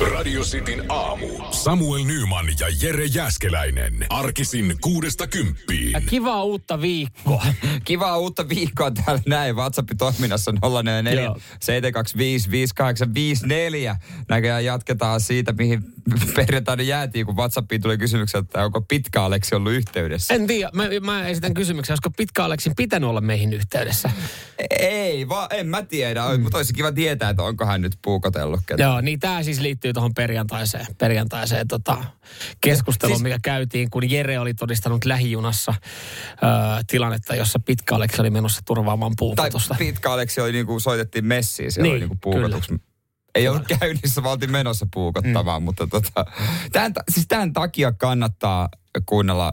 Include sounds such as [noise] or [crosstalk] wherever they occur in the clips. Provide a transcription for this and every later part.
Radio Cityn aamu. Samuel Nyman ja Jere Jäskeläinen. Arkisin kuudesta kymppiin. Ja kivaa uutta viikkoa. [laughs] Kivaa uutta viikkoa täällä näin. WhatsApp-toiminnassa 044 Joo. 725 5854. Näköjään jatketaan siitä, mihin [laughs] perjantaina jäätiin, kun WhatsAppiin tuli kysymyksiä, että onko pitkä Aleksi ollut yhteydessä. En tiedä, mä, mä esitän kysymyksen, olisiko pitkä Aleksin pitänyt olla meihin yhteydessä? Ei, vaan en mä tiedä. Mm. Mutta olisi kiva tietää, että onko hän nyt puukotellut ketään. Joo, niin tämä siis liittyy tuohon perjantaiseen, perjantaiseen tota, keskusteluun, Siis- mikä käytiin, kun Jere oli todistanut lähijunassa ö, tilannetta, jossa pitkä Aleksi oli menossa turvaamaan Tai puukotusta. pitkä Aleksi oli niinku, soitettiin messiin, siellä Niin, oli niinku puukotuksi. Ei ollut käynnissä, vaan oltiin menossa puukottamaan, mm. mutta tota, tämän, siis tämän takia kannattaa kuunnella,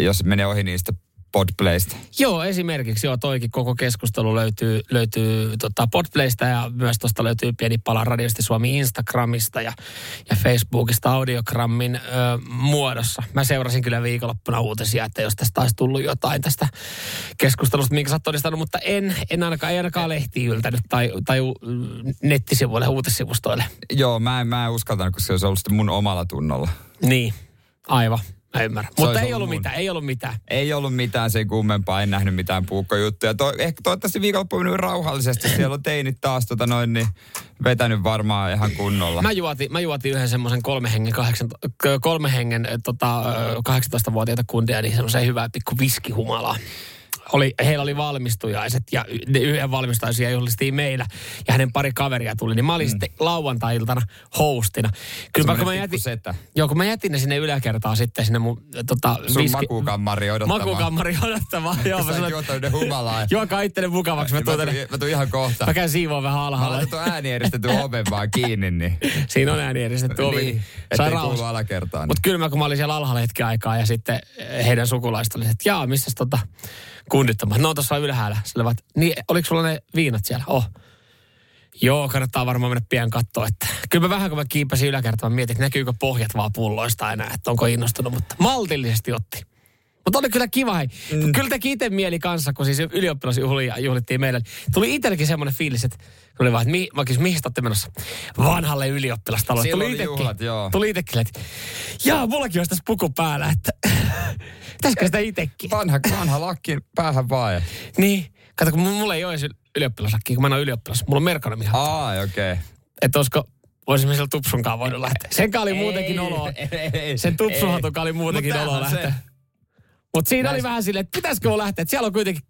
jos menee ohi niistä podplaysta. Joo, esimerkiksi joo, toikin koko keskustelu löytyy, löytyy tota Podplaysta ja myös tuosta löytyy pieni pala Radiosti Suomi Instagramista ja, ja Facebookista audiogrammin ö, muodossa. Mä seurasin kyllä viikonloppuna uutisia, että jos tästä olisi tullut jotain tästä keskustelusta, minkä sä oot todistanut, mutta en, en ainakaan, ei ainakaan lehtiin yltänyt tai, tai nettisivuille, uutissivustoille. Joo, mä en, mä en uskaltanut, koska se olisi ollut mun omalla tunnolla. Niin, aivan, mä ymmärrän. Mutta olisi ei ollut mun. mitään, ei ollut mitään. Ei ollut mitään sen kummempaa, en nähnyt mitään puukkojuttuja. To, ehkä toivottavasti viikonloppu on mennyt rauhallisesti. [clears throat] Siellä on teinit taas tota noin, niin vetänyt varmaan ihan kunnolla. Mä juotin, mä juotin yhden semmoisen kolme hengen, kahdeksan, kolme hengen eh, tota, ö, 18-vuotiaita kundia, niin semmoisen hyvää pikku viskihumalaa. Oli, heillä oli valmistujaiset ja yhden valmistujaisia juhlistiin meillä ja hänen pari kaveria tuli, niin mä olin mm. sitten lauantai-iltana hostina. Kyllä mä, kun mä jätin, setä. joo, kun mä jätin ne sinne yläkertaan sitten sinne mun tota, Sun makuukammari odottamaan. makuukammari [laughs] odottamaan. joo, Sä mä sanoin, juottanut ne humalaa. ja- [laughs] juokaa ittenne mukavaksi. Mä, Mä tuun, tänne- mä tuun ihan kohta. mä käyn siivoon vähän Mä alhaalla. laitan tuon äänieristetyn oven vaan kiinni, niin, [laughs] Siinä on ääni eristetty ovi. niin Sai ettei kuulu alakertaan. Mutta kyllä mä, kun mä olin siellä alhaalla hetken aikaa ja sitten heidän sukulaiset oli, että jaa, missä tota kundit on? Mä, No tuossa ylhäällä. Sille vaan, niin oliko sulla ne viinat siellä? Oh. Joo, kannattaa varmaan mennä pian katsoa. Että [laughs] kyllä mä vähän kun mä kiipäsin yläkertaan, mietin, että näkyykö pohjat vaan pulloista enää, että onko innostunut, mutta maltillisesti otti. Mutta oli kyllä kiva, hei. Mm. Kyllä teki itse mieli kanssa, kun siis ylioppilasjuhlia juhlittiin meillä. Tuli itsellekin semmoinen fiilis, että oli vaan, että mi, kysyin, mihin te olette menossa? Vanhalle ylioppilastalolle. Silloin Tuli oli itekin, juhlat, joo. Tuli itekin, että jaa, mullakin olisi tässä puku päällä, että [laughs] pitäisikö sitä itekin? Vanha, vanha lakki päähän vaan. Niin, kato, kun mulla ei ole edes ylioppilaslakki, kun mä en ole ylioppilas. Mulla on merkonomi. Ai, okei. Okay. Että olisiko, voisimme sillä tupsunkaan voinut lähteä. Sen oli muutenkin olo. Sen tupsuhatukan oli muutenkin olo lähteä. Mutta siinä oli Näis- vähän silleen, että pitäisikö mun lähteä, että siellä on kuitenkin,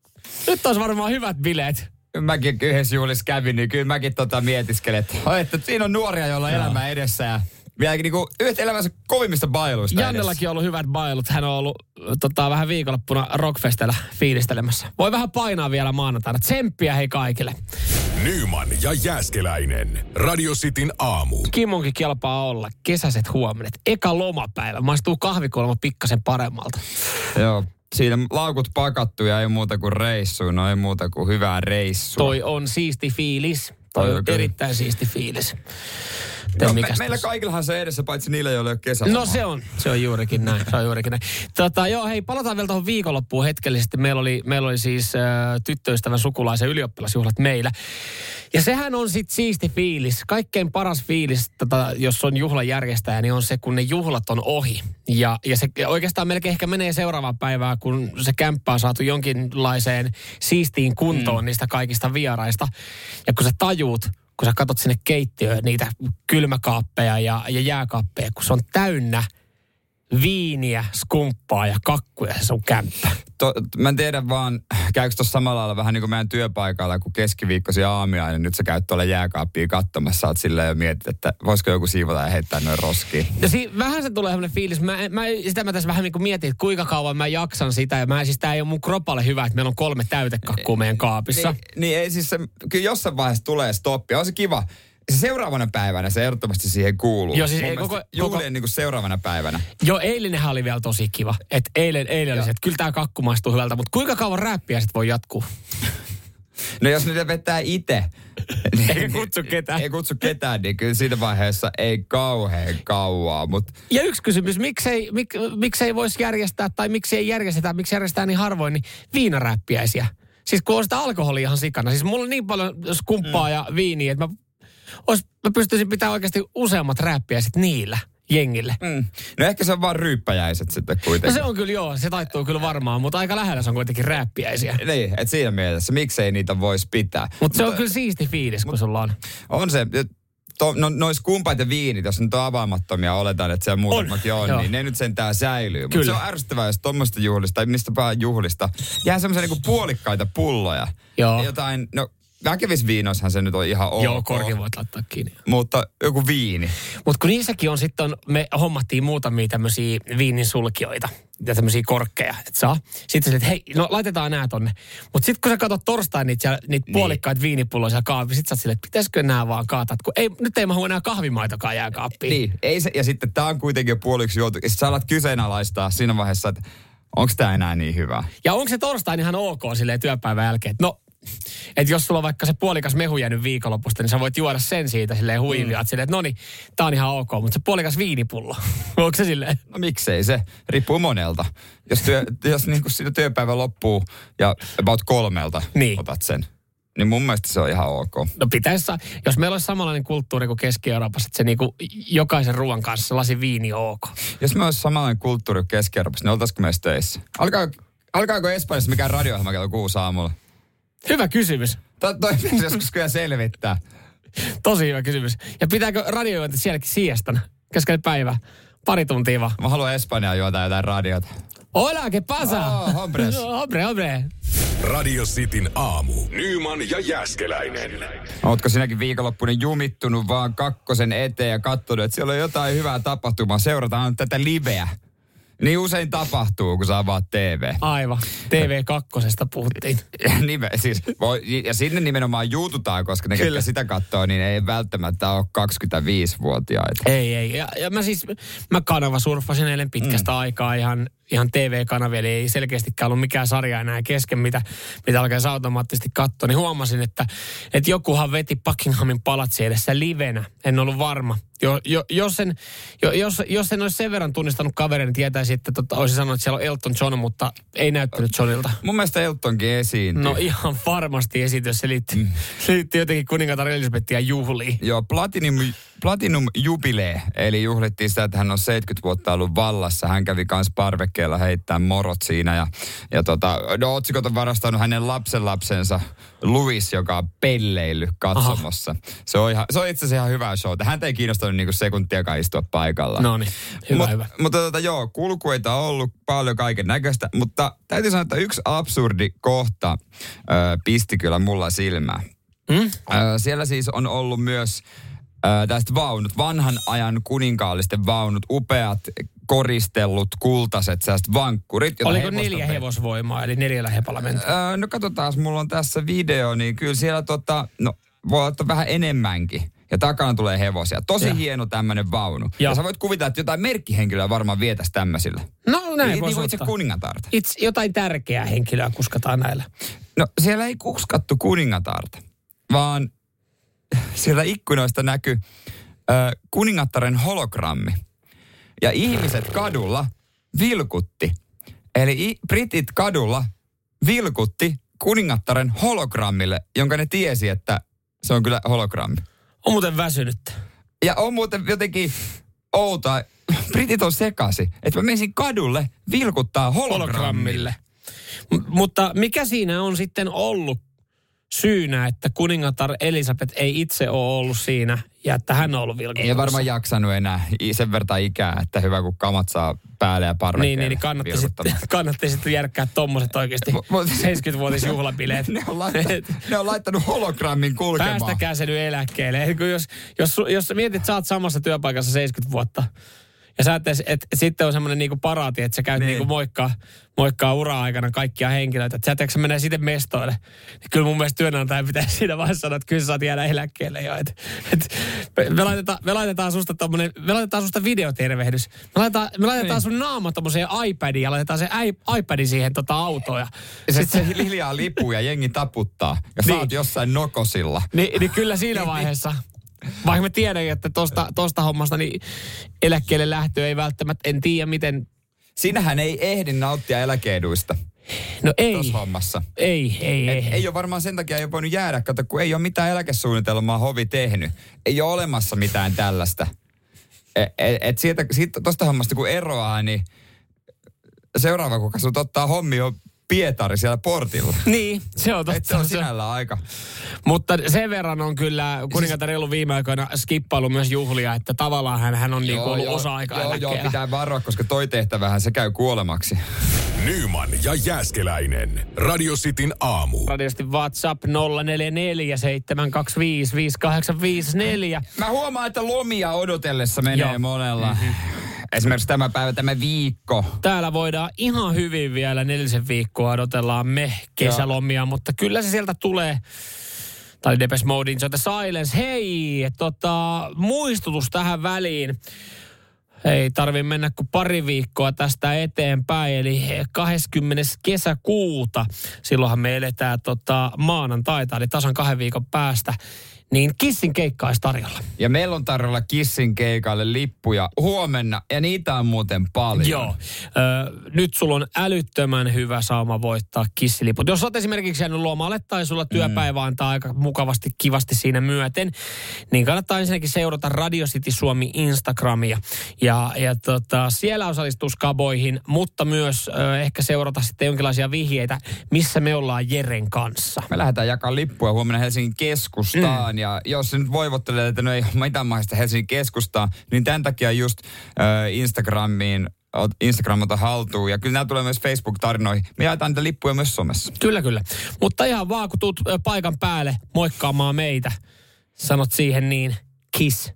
nyt olisi varmaan hyvät bileet. Mäkin yhdessä juhlissa kävin, niin kyllä mäkin tota mietiskelin, että, että siinä on nuoria, joilla on elämä edessä ja vieläkin niinku yhtä elämänsä kovimmista bailuista Jannellakin on ollut hyvät bailut. Hän on ollut tota, vähän viikonloppuna rockfestellä fiilistelemässä. Voi vähän painaa vielä maanantaina. Tsemppiä hei kaikille. Nyman ja Jäskeläinen. Radio Cityn aamu. Kimmonkin kelpaa olla. Kesäiset huomenet. Eka lomapäivä. Maistuu kahvikulma pikkasen paremmalta. Joo, siinä laukut pakattu ja ei muuta kuin reissu, no ei muuta kuin hyvää reissua. Toi on siisti fiilis. Toi Toi on on kyllä. erittäin siisti fiilis. No, Te me, meillä kaikillahan se edessä, paitsi niillä, joilla ei ole kesälomaa. No se on, se on juurikin näin, se on juurikin näin. Tota, joo, hei, palataan vielä tuohon viikonloppuun hetkellisesti. Meillä oli, meillä oli siis äh, tyttöystävän sukulaisen ylioppilasjuhlat meillä. Ja sehän on sitten siisti fiilis. Kaikkein paras fiilis, tota, jos on juhlan järjestäjä, niin on se, kun ne juhlat on ohi. Ja, ja se oikeastaan melkein ehkä menee seuraavaan päivään, kun se kämppä on saatu jonkinlaiseen siistiin kuntoon mm. niistä kaikista vieraista. Ja kun sä tajuut, kun sä katot sinne keittiöön niitä kylmäkaappeja ja, ja jääkaappeja, kun se on täynnä viiniä, skumppaa ja kakkuja se sun kämppä. To, mä en tiedä vaan, käykö tuossa samalla lailla vähän niin kuin meidän työpaikalla, kun keskiviikkoisia aamia, niin nyt sä käyt tuolla jääkaappia katsomassa, oot silleen jo mietit, että voisiko joku siivota ja heittää noin roskiin. Ja si- vähän se tulee sellainen fiilis, mä, mä, sitä mä tässä vähän niin kuin mietin, että kuinka kauan mä jaksan sitä. Ja mä siis tää ei ole mun kropalle hyvä, että meillä on kolme täytekakkua meidän kaapissa. Niin, niin ei siis se, kyllä jossain vaiheessa tulee stoppi. On se kiva. Se seuraavana päivänä se ehdottomasti siihen kuuluu. Joo, siis Mun ei koko- Juhlien koko- niin kuin seuraavana päivänä. Joo, eilinenhän oli vielä tosi kiva. Et eilen, eilen oli se, että kyllä tää kakku maistuu hyvältä, mutta kuinka kauan räppiä sit voi jatkuu? [laughs] No jos niitä vetää itse. [laughs] Eikä kutsu ketään. Ei kutsu ketään, niin kyllä siinä vaiheessa ei kauhean kauaa. Mutta Ja yksi kysymys, miksei, mik, miksei voisi järjestää tai miksi ei järjestetä, miksi järjestetään niin harvoin, niin viinaräppiäisiä. Siis kun on sitä alkoholia ihan sikana. Siis mulla on niin paljon skumppaa mm. ja viiniä, että mä Ois, mä pystyisin pitämään oikeasti useammat räppiäiset niillä jengille. Mm. No ehkä se on vaan ryyppäjäiset sitten kuitenkin. No se on kyllä joo, se taittuu kyllä varmaan, mutta aika lähellä se on kuitenkin räppiäisiä. Niin, että siinä mielessä, miksei niitä voisi pitää. Mutta se on kyllä siisti fiilis, kun sulla on. On se, to, no, nois kumpaat ja viinit, jos nyt on avaamattomia, oletan, että siellä muutamat on, on niin ne nyt sentään säilyy. Mutta se on ärsyttävää, jos tuommoista juhlista, tai mistä vaan juhlista, jää semmoisia niinku puolikkaita pulloja. Joo. Jotain, no Väkevisviinoshan se nyt on ihan ok. Joo, korki voit laittaa kiinni. Mutta joku viini. Mutta kun niissäkin on sitten, me hommattiin muutamia tämmöisiä viinin sulkioita ja tämmöisiä korkkeja, että saa. Sitten sä että hei, no laitetaan nämä tonne. Mutta sitten kun sä katsot torstain niitä, niitä niin. puolikkaita viinipulloja siellä kaapissa, sit sä oot silleen, että pitäisikö nämä vaan kaataa, kun ei, nyt ei mahu enää kahvimaitokaan kaappiin. Niin, ei se, ja sitten tämä on kuitenkin jo puoliksi juotu. Ja sä alat kyseenalaistaa siinä vaiheessa, että onko tämä enää niin hyvä. Ja onko se torstain ihan ok silleen työpäivän jälkeen, no että jos sulla on vaikka se puolikas mehu jäänyt viikonlopusta, niin sä voit juoda sen siitä silleen huivia. Mm. Silleen, että no niin, tää on ihan ok, mutta se puolikas viinipullo, [laughs] onko se silleen? No miksei se, riippuu monelta. Jos, työ, jos niin kuin työpäivä loppuu ja about kolmelta niin. otat sen, niin mun mielestä se on ihan ok. No pitäisi, jos meillä olisi samanlainen kulttuuri kuin Keski-Euroopassa, että se niinku jokaisen ruoan kanssa lasi viini on ok. Jos me olisi samanlainen kulttuuri kuin Keski-Euroopassa, niin oltaisiko meistä töissä? Alkaa, alkaako Espanjassa mikään radio kello kuusi aamulla? Hyvä kysymys. To, toi joskus kyllä selvittää. Tosi hyvä kysymys. Ja pitääkö radiojointi sielläkin siestana keskellä päivää? Pari tuntia vaan. Mä haluan Espanjaa juota jotain radiota. Hola, que pasa? Oh, hombres. [laughs] hombre, hombre. Radio Cityn aamu. Nyman ja Jäskeläinen. Ootko sinäkin viikonloppuinen jumittunut vaan kakkosen eteen ja katsonut, että siellä on jotain hyvää tapahtumaa? Seurataan tätä liveä. Niin usein tapahtuu, kun sä avaat TV. Aivan. TV2 puhuttiin. [laughs] Ja, nime, siis, voi, ja sinne nimenomaan juututaan, koska ne, Kyllä. sitä katsoo, niin ei välttämättä ole 25-vuotiaita. Ei, ei. Ja, ja mä siis, mä kanava surffasin eilen pitkästä mm. aikaa ihan ihan TV-kanavia, eli ei selkeästikään ollut mikään sarja enää kesken, mitä, mitä alkaisi automaattisesti katsoa, niin huomasin, että, että jokuhan veti Buckinghamin palatsi edessä livenä. En ollut varma. Jo, jo, jos, en, jo, jos, jos en olisi sen verran tunnistanut kaverin, niin tietäisi, että tota, olisi sanonut, että siellä on Elton John, mutta ei näyttänyt Johnilta. Mun mielestä Eltonkin esiintyi. No ihan varmasti esiintyi, jos se liittyy, mm. liittyy jotenkin kuningatar Elisabettia juhliin. Joo, Platinum, Platinum Jubilee, eli juhlittiin sitä, että hän on 70 vuotta ollut vallassa. Hän kävi kans parvekkeella heittää morot siinä ja, ja tota, no, otsikot on varastanut hänen lapsenlapsensa Louis, joka on pelleillyt katsomossa. Se on, ihan, se on itse asiassa ihan hyvä show. Hän ei kiinnostanut niinku sekuntiakaan istua paikalla. No niin, hyvä, Mut, hyvä. Mutta tota, joo, kulkuita on ollut paljon kaiken näköistä, mutta täytyy sanoa, että yksi absurdi kohta ö, pisti kyllä mulla silmää. Mm? Ö, siellä siis on ollut myös tästä vaunut, vanhan ajan kuninkaallisten vaunut, upeat koristellut kultaset säästä vankkurit. Oliko neljä hevosvoimaa, eli neljällä hepalla? Öö, no katsotaan, mulla on tässä video, niin kyllä siellä tota, no voi ottaa vähän enemmänkin. Ja takana tulee hevosia. Tosi ja. hieno tämmöinen vaunu. Ja. ja sä voit kuvitella, että jotain merkkihenkilöä varmaan vietäisi tämmöisillä. No näin niin, niin itse kuningatarta. Itse jotain tärkeää henkilöä kuskataan näillä. No siellä ei kuskattu kuningatarta, vaan siellä ikkunoista näkyy äh, kuningattaren hologrammi. Ja ihmiset kadulla vilkutti. Eli britit kadulla vilkutti kuningattaren hologrammille, jonka ne tiesi, että se on kyllä hologrammi. On muuten väsynyt. Ja on muuten jotenkin outoa. Britit on sekasi, että mä menisin kadulle vilkuttaa hologrammille. hologrammille. M- mutta mikä siinä on sitten ollut syynä, että kuningatar Elisabeth ei itse ole ollut siinä ja että hän on ollut vilkuttamassa. Ei varmaan jaksanut enää sen verran ikää, että hyvä kun kamat saa päälle ja parvekkeelle. Niin, niin, kannatti, sitten, [laughs] kannatti sitten järkkää tommoset oikeasti 70-vuotisjuhlabileet. [laughs] ne, on laittanut, ne on laittanut hologrammin kulkemaan. Päästäkää se nyt eläkkeelle. Jos, jos, jos mietit, että sä oot samassa työpaikassa 70 vuotta, ja sä että et, sitten on semmoinen niinku paraati, että sä käyt niin. niinku moikkaa, moikkaa ura-aikana kaikkia henkilöitä. Että sä menee sitten mestoille. Niin kyllä mun mielestä työnantaja pitäisi [laughs] siinä vaiheessa sanoa, että kyllä sä jäädä eläkkeelle jo. Et, et, me, laitetaan, me, laitetaan susta tommonen, me laitetaan susta videotervehdys. Me laitetaan, me laitetaan niin. sun naama tommoseen iPadiin ja laitetaan se iPad siihen tota autoon. Ja sitten se hiljaa lipuu ja jengi taputtaa. Ja niin. sä oot jossain nokosilla. Niin, niin kyllä siinä vaiheessa vaikka mä tiedän, että tosta, tosta hommasta niin eläkkeelle lähtö ei välttämättä, en tiedä miten... Sinähän ei ehdi nauttia eläkeeduista. No ei. tuossa hommassa. Ei, ei, ei. Ei, ei ole varmaan sen takia ei ole voinut jäädä, kato, kun ei ole mitään eläkesuunnitelmaa hovi tehnyt. Ei ole olemassa mitään tällaista. Et, et, et siitä, siitä, tosta hommasta kun eroaa, niin seuraava kuka sut ottaa hommi on Pietari siellä portilla. Niin, se on totta. Et se on sinällä aika. Mutta sen verran on kyllä kuningatar ollut viime aikoina skippailu myös juhlia, että tavallaan hän, hän on niinku ollut osa-aika joo, joo, pitää varoa, koska toi tehtävähän se käy kuolemaksi. Nyman ja Jääskeläinen. Radio Cityn aamu. Radiosti WhatsApp 0447255854. Mä huomaan, että lomia odotellessa menee Joo. monella. Mm-hmm. Esimerkiksi tämä päivä, tämä viikko. Täällä voidaan ihan hyvin vielä nelisen viikkoa odotellaan me kesälomia, mutta kyllä se sieltä tulee. Tämä oli Depes Mode the Silence. Hei, tota, muistutus tähän väliin. Ei tarvi mennä kuin pari viikkoa tästä eteenpäin, eli 20. kesäkuuta. Silloinhan me eletään tota, maanantaita, eli tasan kahden viikon päästä. Niin Kissin keikka olisi tarjolla. Ja meillä on tarjolla Kissin keikalle lippuja huomenna, ja niitä on muuten paljon. Joo. Ö, nyt sulla on älyttömän hyvä sauma voittaa kissiliput. Jos olet esimerkiksi jäänyt lomalle tai sulla työpäivä antaa aika mukavasti, kivasti siinä myöten, niin kannattaa ensinnäkin seurata Radio City Suomi Instagramia. Ja, ja tota, siellä osallistuu skaboihin, mutta myös ö, ehkä seurata sitten jonkinlaisia vihjeitä, missä me ollaan Jeren kanssa. Me lähdetään jakaa lippuja huomenna Helsingin keskustaan. Mm. Ja jos se nyt voivottelee, että no ei mitään maista Helsingin keskustaan, niin tämän takia just äh, Instagramiin Instagram ota haltuun. Ja kyllä nämä tulee myös Facebook-tarinoihin. Me jaetaan niitä lippuja myös somessa. Kyllä, kyllä. Mutta ihan vaan, kun tuut paikan päälle moikkaamaan meitä, sanot siihen niin, kiss.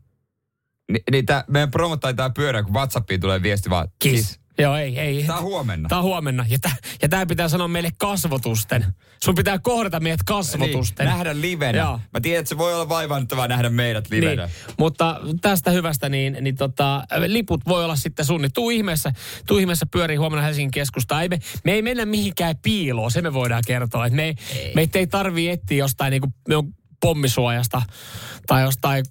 Ni, niin tää, meidän promot taitaa pyörää, kun WhatsAppiin tulee viesti vaan Kiss. kiss. Joo, ei, ei. Tää on huomenna. Tää on huomenna. Ja tää, ja tää pitää sanoa meille kasvotusten. Sun pitää kohdata meidät kasvotusten. Niin, nähdä livenä. Joo. Mä tiedän, että se voi olla vaivannuttavaa nähdä meidät livenä. Niin, mutta tästä hyvästä, niin, niin tota, liput voi olla sitten sun. Niin tuu ihmeessä, tuu ihmeessä pyörii huomenna Helsingin keskusta. Ei me, me ei mennä mihinkään piiloon, se me voidaan kertoa. Et me, ei, meitä ei tarvii etsiä jostain niinku, pommisuojasta tai jostain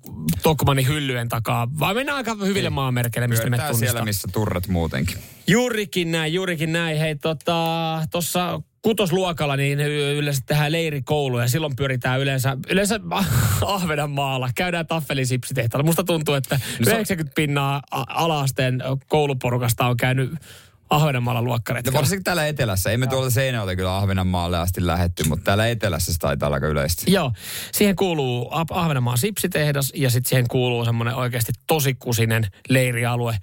Tokmanin hyllyjen takaa, vaan mennään aika hyville maamerkeille, mistä me tunnistaa. siellä, missä turret muutenkin. Juurikin näin, juurikin näin. Hei, tota, tuossa kutosluokalla niin yleensä tehdään leirikoulu ja silloin pyöritään yleensä, yleensä [laughs] Ahvenanmaalla. Käydään taffelisipsitehtaalla. Musta tuntuu, että No se- 90 pinnaa a- alaasteen kouluporukasta on käynyt Ahvenanmaalla No luokkaretkellä. varsinkin täällä etelässä. Ei me tuolta Seinäjältä kyllä Ahvenanmaalle asti lähetty, mutta täällä etelässä se taitaa olla yleistä. Joo, siihen kuuluu Ah- Ahvenanmaan sipsitehdas ja sitten siihen kuuluu semmoinen oikeasti tosi kusinen leirialue,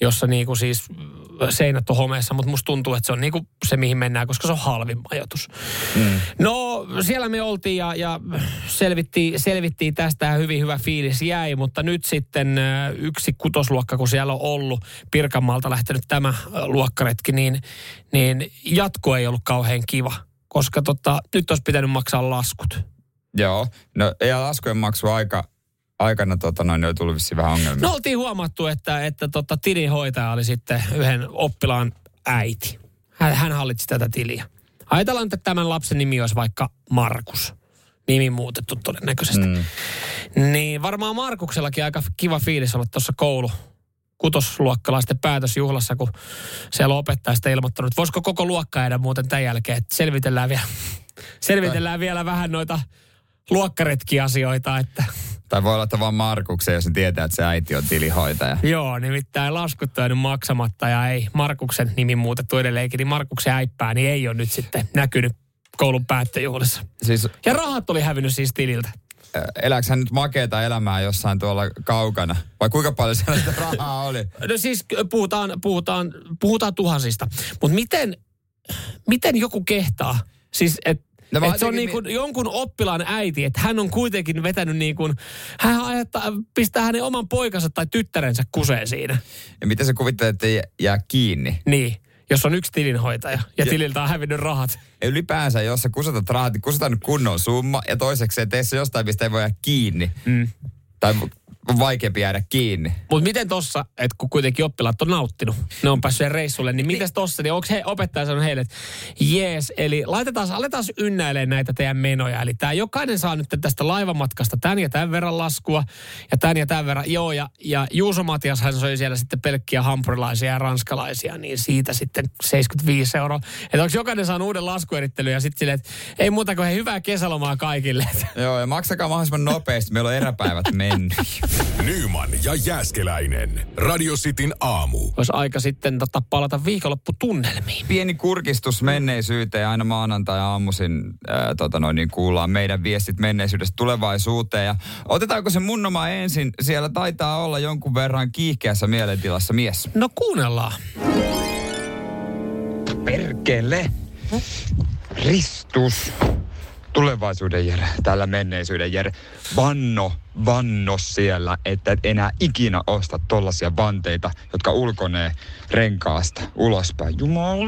jossa niinku siis seinät on homeessa, mutta musta tuntuu, että se on niinku se, mihin mennään, koska se on halvin majoitus. Mm. No, siellä me oltiin ja, ja selvittiin, selvittiin tästä ja hyvin hyvä fiilis jäi, mutta nyt sitten ö, yksi kutosluokka, kun siellä on ollut Pirkanmaalta lähtenyt tämä ö, luokkaretki, niin, niin jatko ei ollut kauhean kiva, koska tota, nyt olisi pitänyt maksaa laskut. Joo. No ja laskujen maksu aika, aikana tota noin, oli tullut vissiin vähän ongelmia. No oltiin huomattu, että, että tota, tilinhoitaja oli sitten yhden oppilaan äiti. Hän, hän hallitsi tätä tiliä. Ajatellaan, että tämän lapsen nimi olisi vaikka Markus. Nimi muutettu todennäköisesti. Mm. Niin varmaan Markuksellakin aika kiva fiilis olla tuossa koulu kutosluokkalaisten päätösjuhlassa, kun siellä opettaja sitten ilmoittanut, että voisiko koko luokka jäädä muuten tämän jälkeen, että selvitellään vielä, [laughs] selvitellään vielä vähän noita luokkaretkiasioita, että Tai voi olla, että vaan Markuksen, jos ne tietää, että se äiti on tilihoitaja. Joo, nimittäin laskut on maksamatta ja ei Markuksen nimi muutettu edelleenkin, niin Markuksen äippää niin ei ole nyt sitten näkynyt koulun päättöjuhlissa. Siis Ja rahat oli hävinnyt siis tililtä. elääkö hän nyt makeeta elämää jossain tuolla kaukana? Vai kuinka paljon siellä sitä rahaa oli? [laughs] No siis puhutaan, puhutaan, puhutaan tuhansista. Mutta miten, miten joku kehtaa? Siis että No et se on niin kuin jonkun oppilaan äiti, että hän on kuitenkin vetänyt niin kuin, hän ajattaa, pistää hänen oman poikansa tai tyttärensä kuseen siinä. Ja miten se kuvittelee, että jää kiinni? Niin, jos on yksi tilinhoitaja ja, Ja- tililtä on hävinnyt rahat. Ja ylipäänsä, jos sä kusatat rahat, niin kusataan nyt kunnon summa. Ja toiseksi, että tee se jostain, mistä ei voi jää kiinni. Mm. Tai on vaikeampi jäädä kiinni. Mutta miten tossa, että kun kuitenkin oppilaat on nauttinut, ne on päässyt reissulle, niin miten tossa, niin onko he, opettaja sanonut heille, että jees, eli laitetaan, aletaan ynnäilemään näitä teidän menoja. Eli tämä jokainen saa nyt tästä laivamatkasta tämän ja tämän verran laskua ja tämän ja tämän verran. Joo, ja, ja Juuso Matias hän söi siellä sitten pelkkiä hampurilaisia ja ranskalaisia, niin siitä sitten 75 euroa. Että onko jokainen saanut uuden laskuerittelyn ja sitten silleen, että ei muuta kuin he hyvää kesälomaa kaikille. Joo, ja maksakaa mahdollisimman nopeasti, meillä on eräpäivät mennyt. [laughs] Nyman ja Jääskeläinen. Radio Cityn aamu. Olisi aika sitten tota, palata viikonlopputunnelmiin. Pieni kurkistus menneisyyteen. Aina maanantai-aamuisin ää, tota noin, niin kuullaan meidän viestit menneisyydestä tulevaisuuteen. Ja otetaanko se munnoma ensin? Siellä taitaa olla jonkun verran kiihkeässä mielentilassa mies. No kuunnellaan. Perkele. Ristus. Tulevaisuuden Jere, täällä menneisyyden Jere. Vanno, vanno siellä, että et enää ikinä osta tollasia vanteita, jotka ulkonee renkaasta ulospäin. Jumala,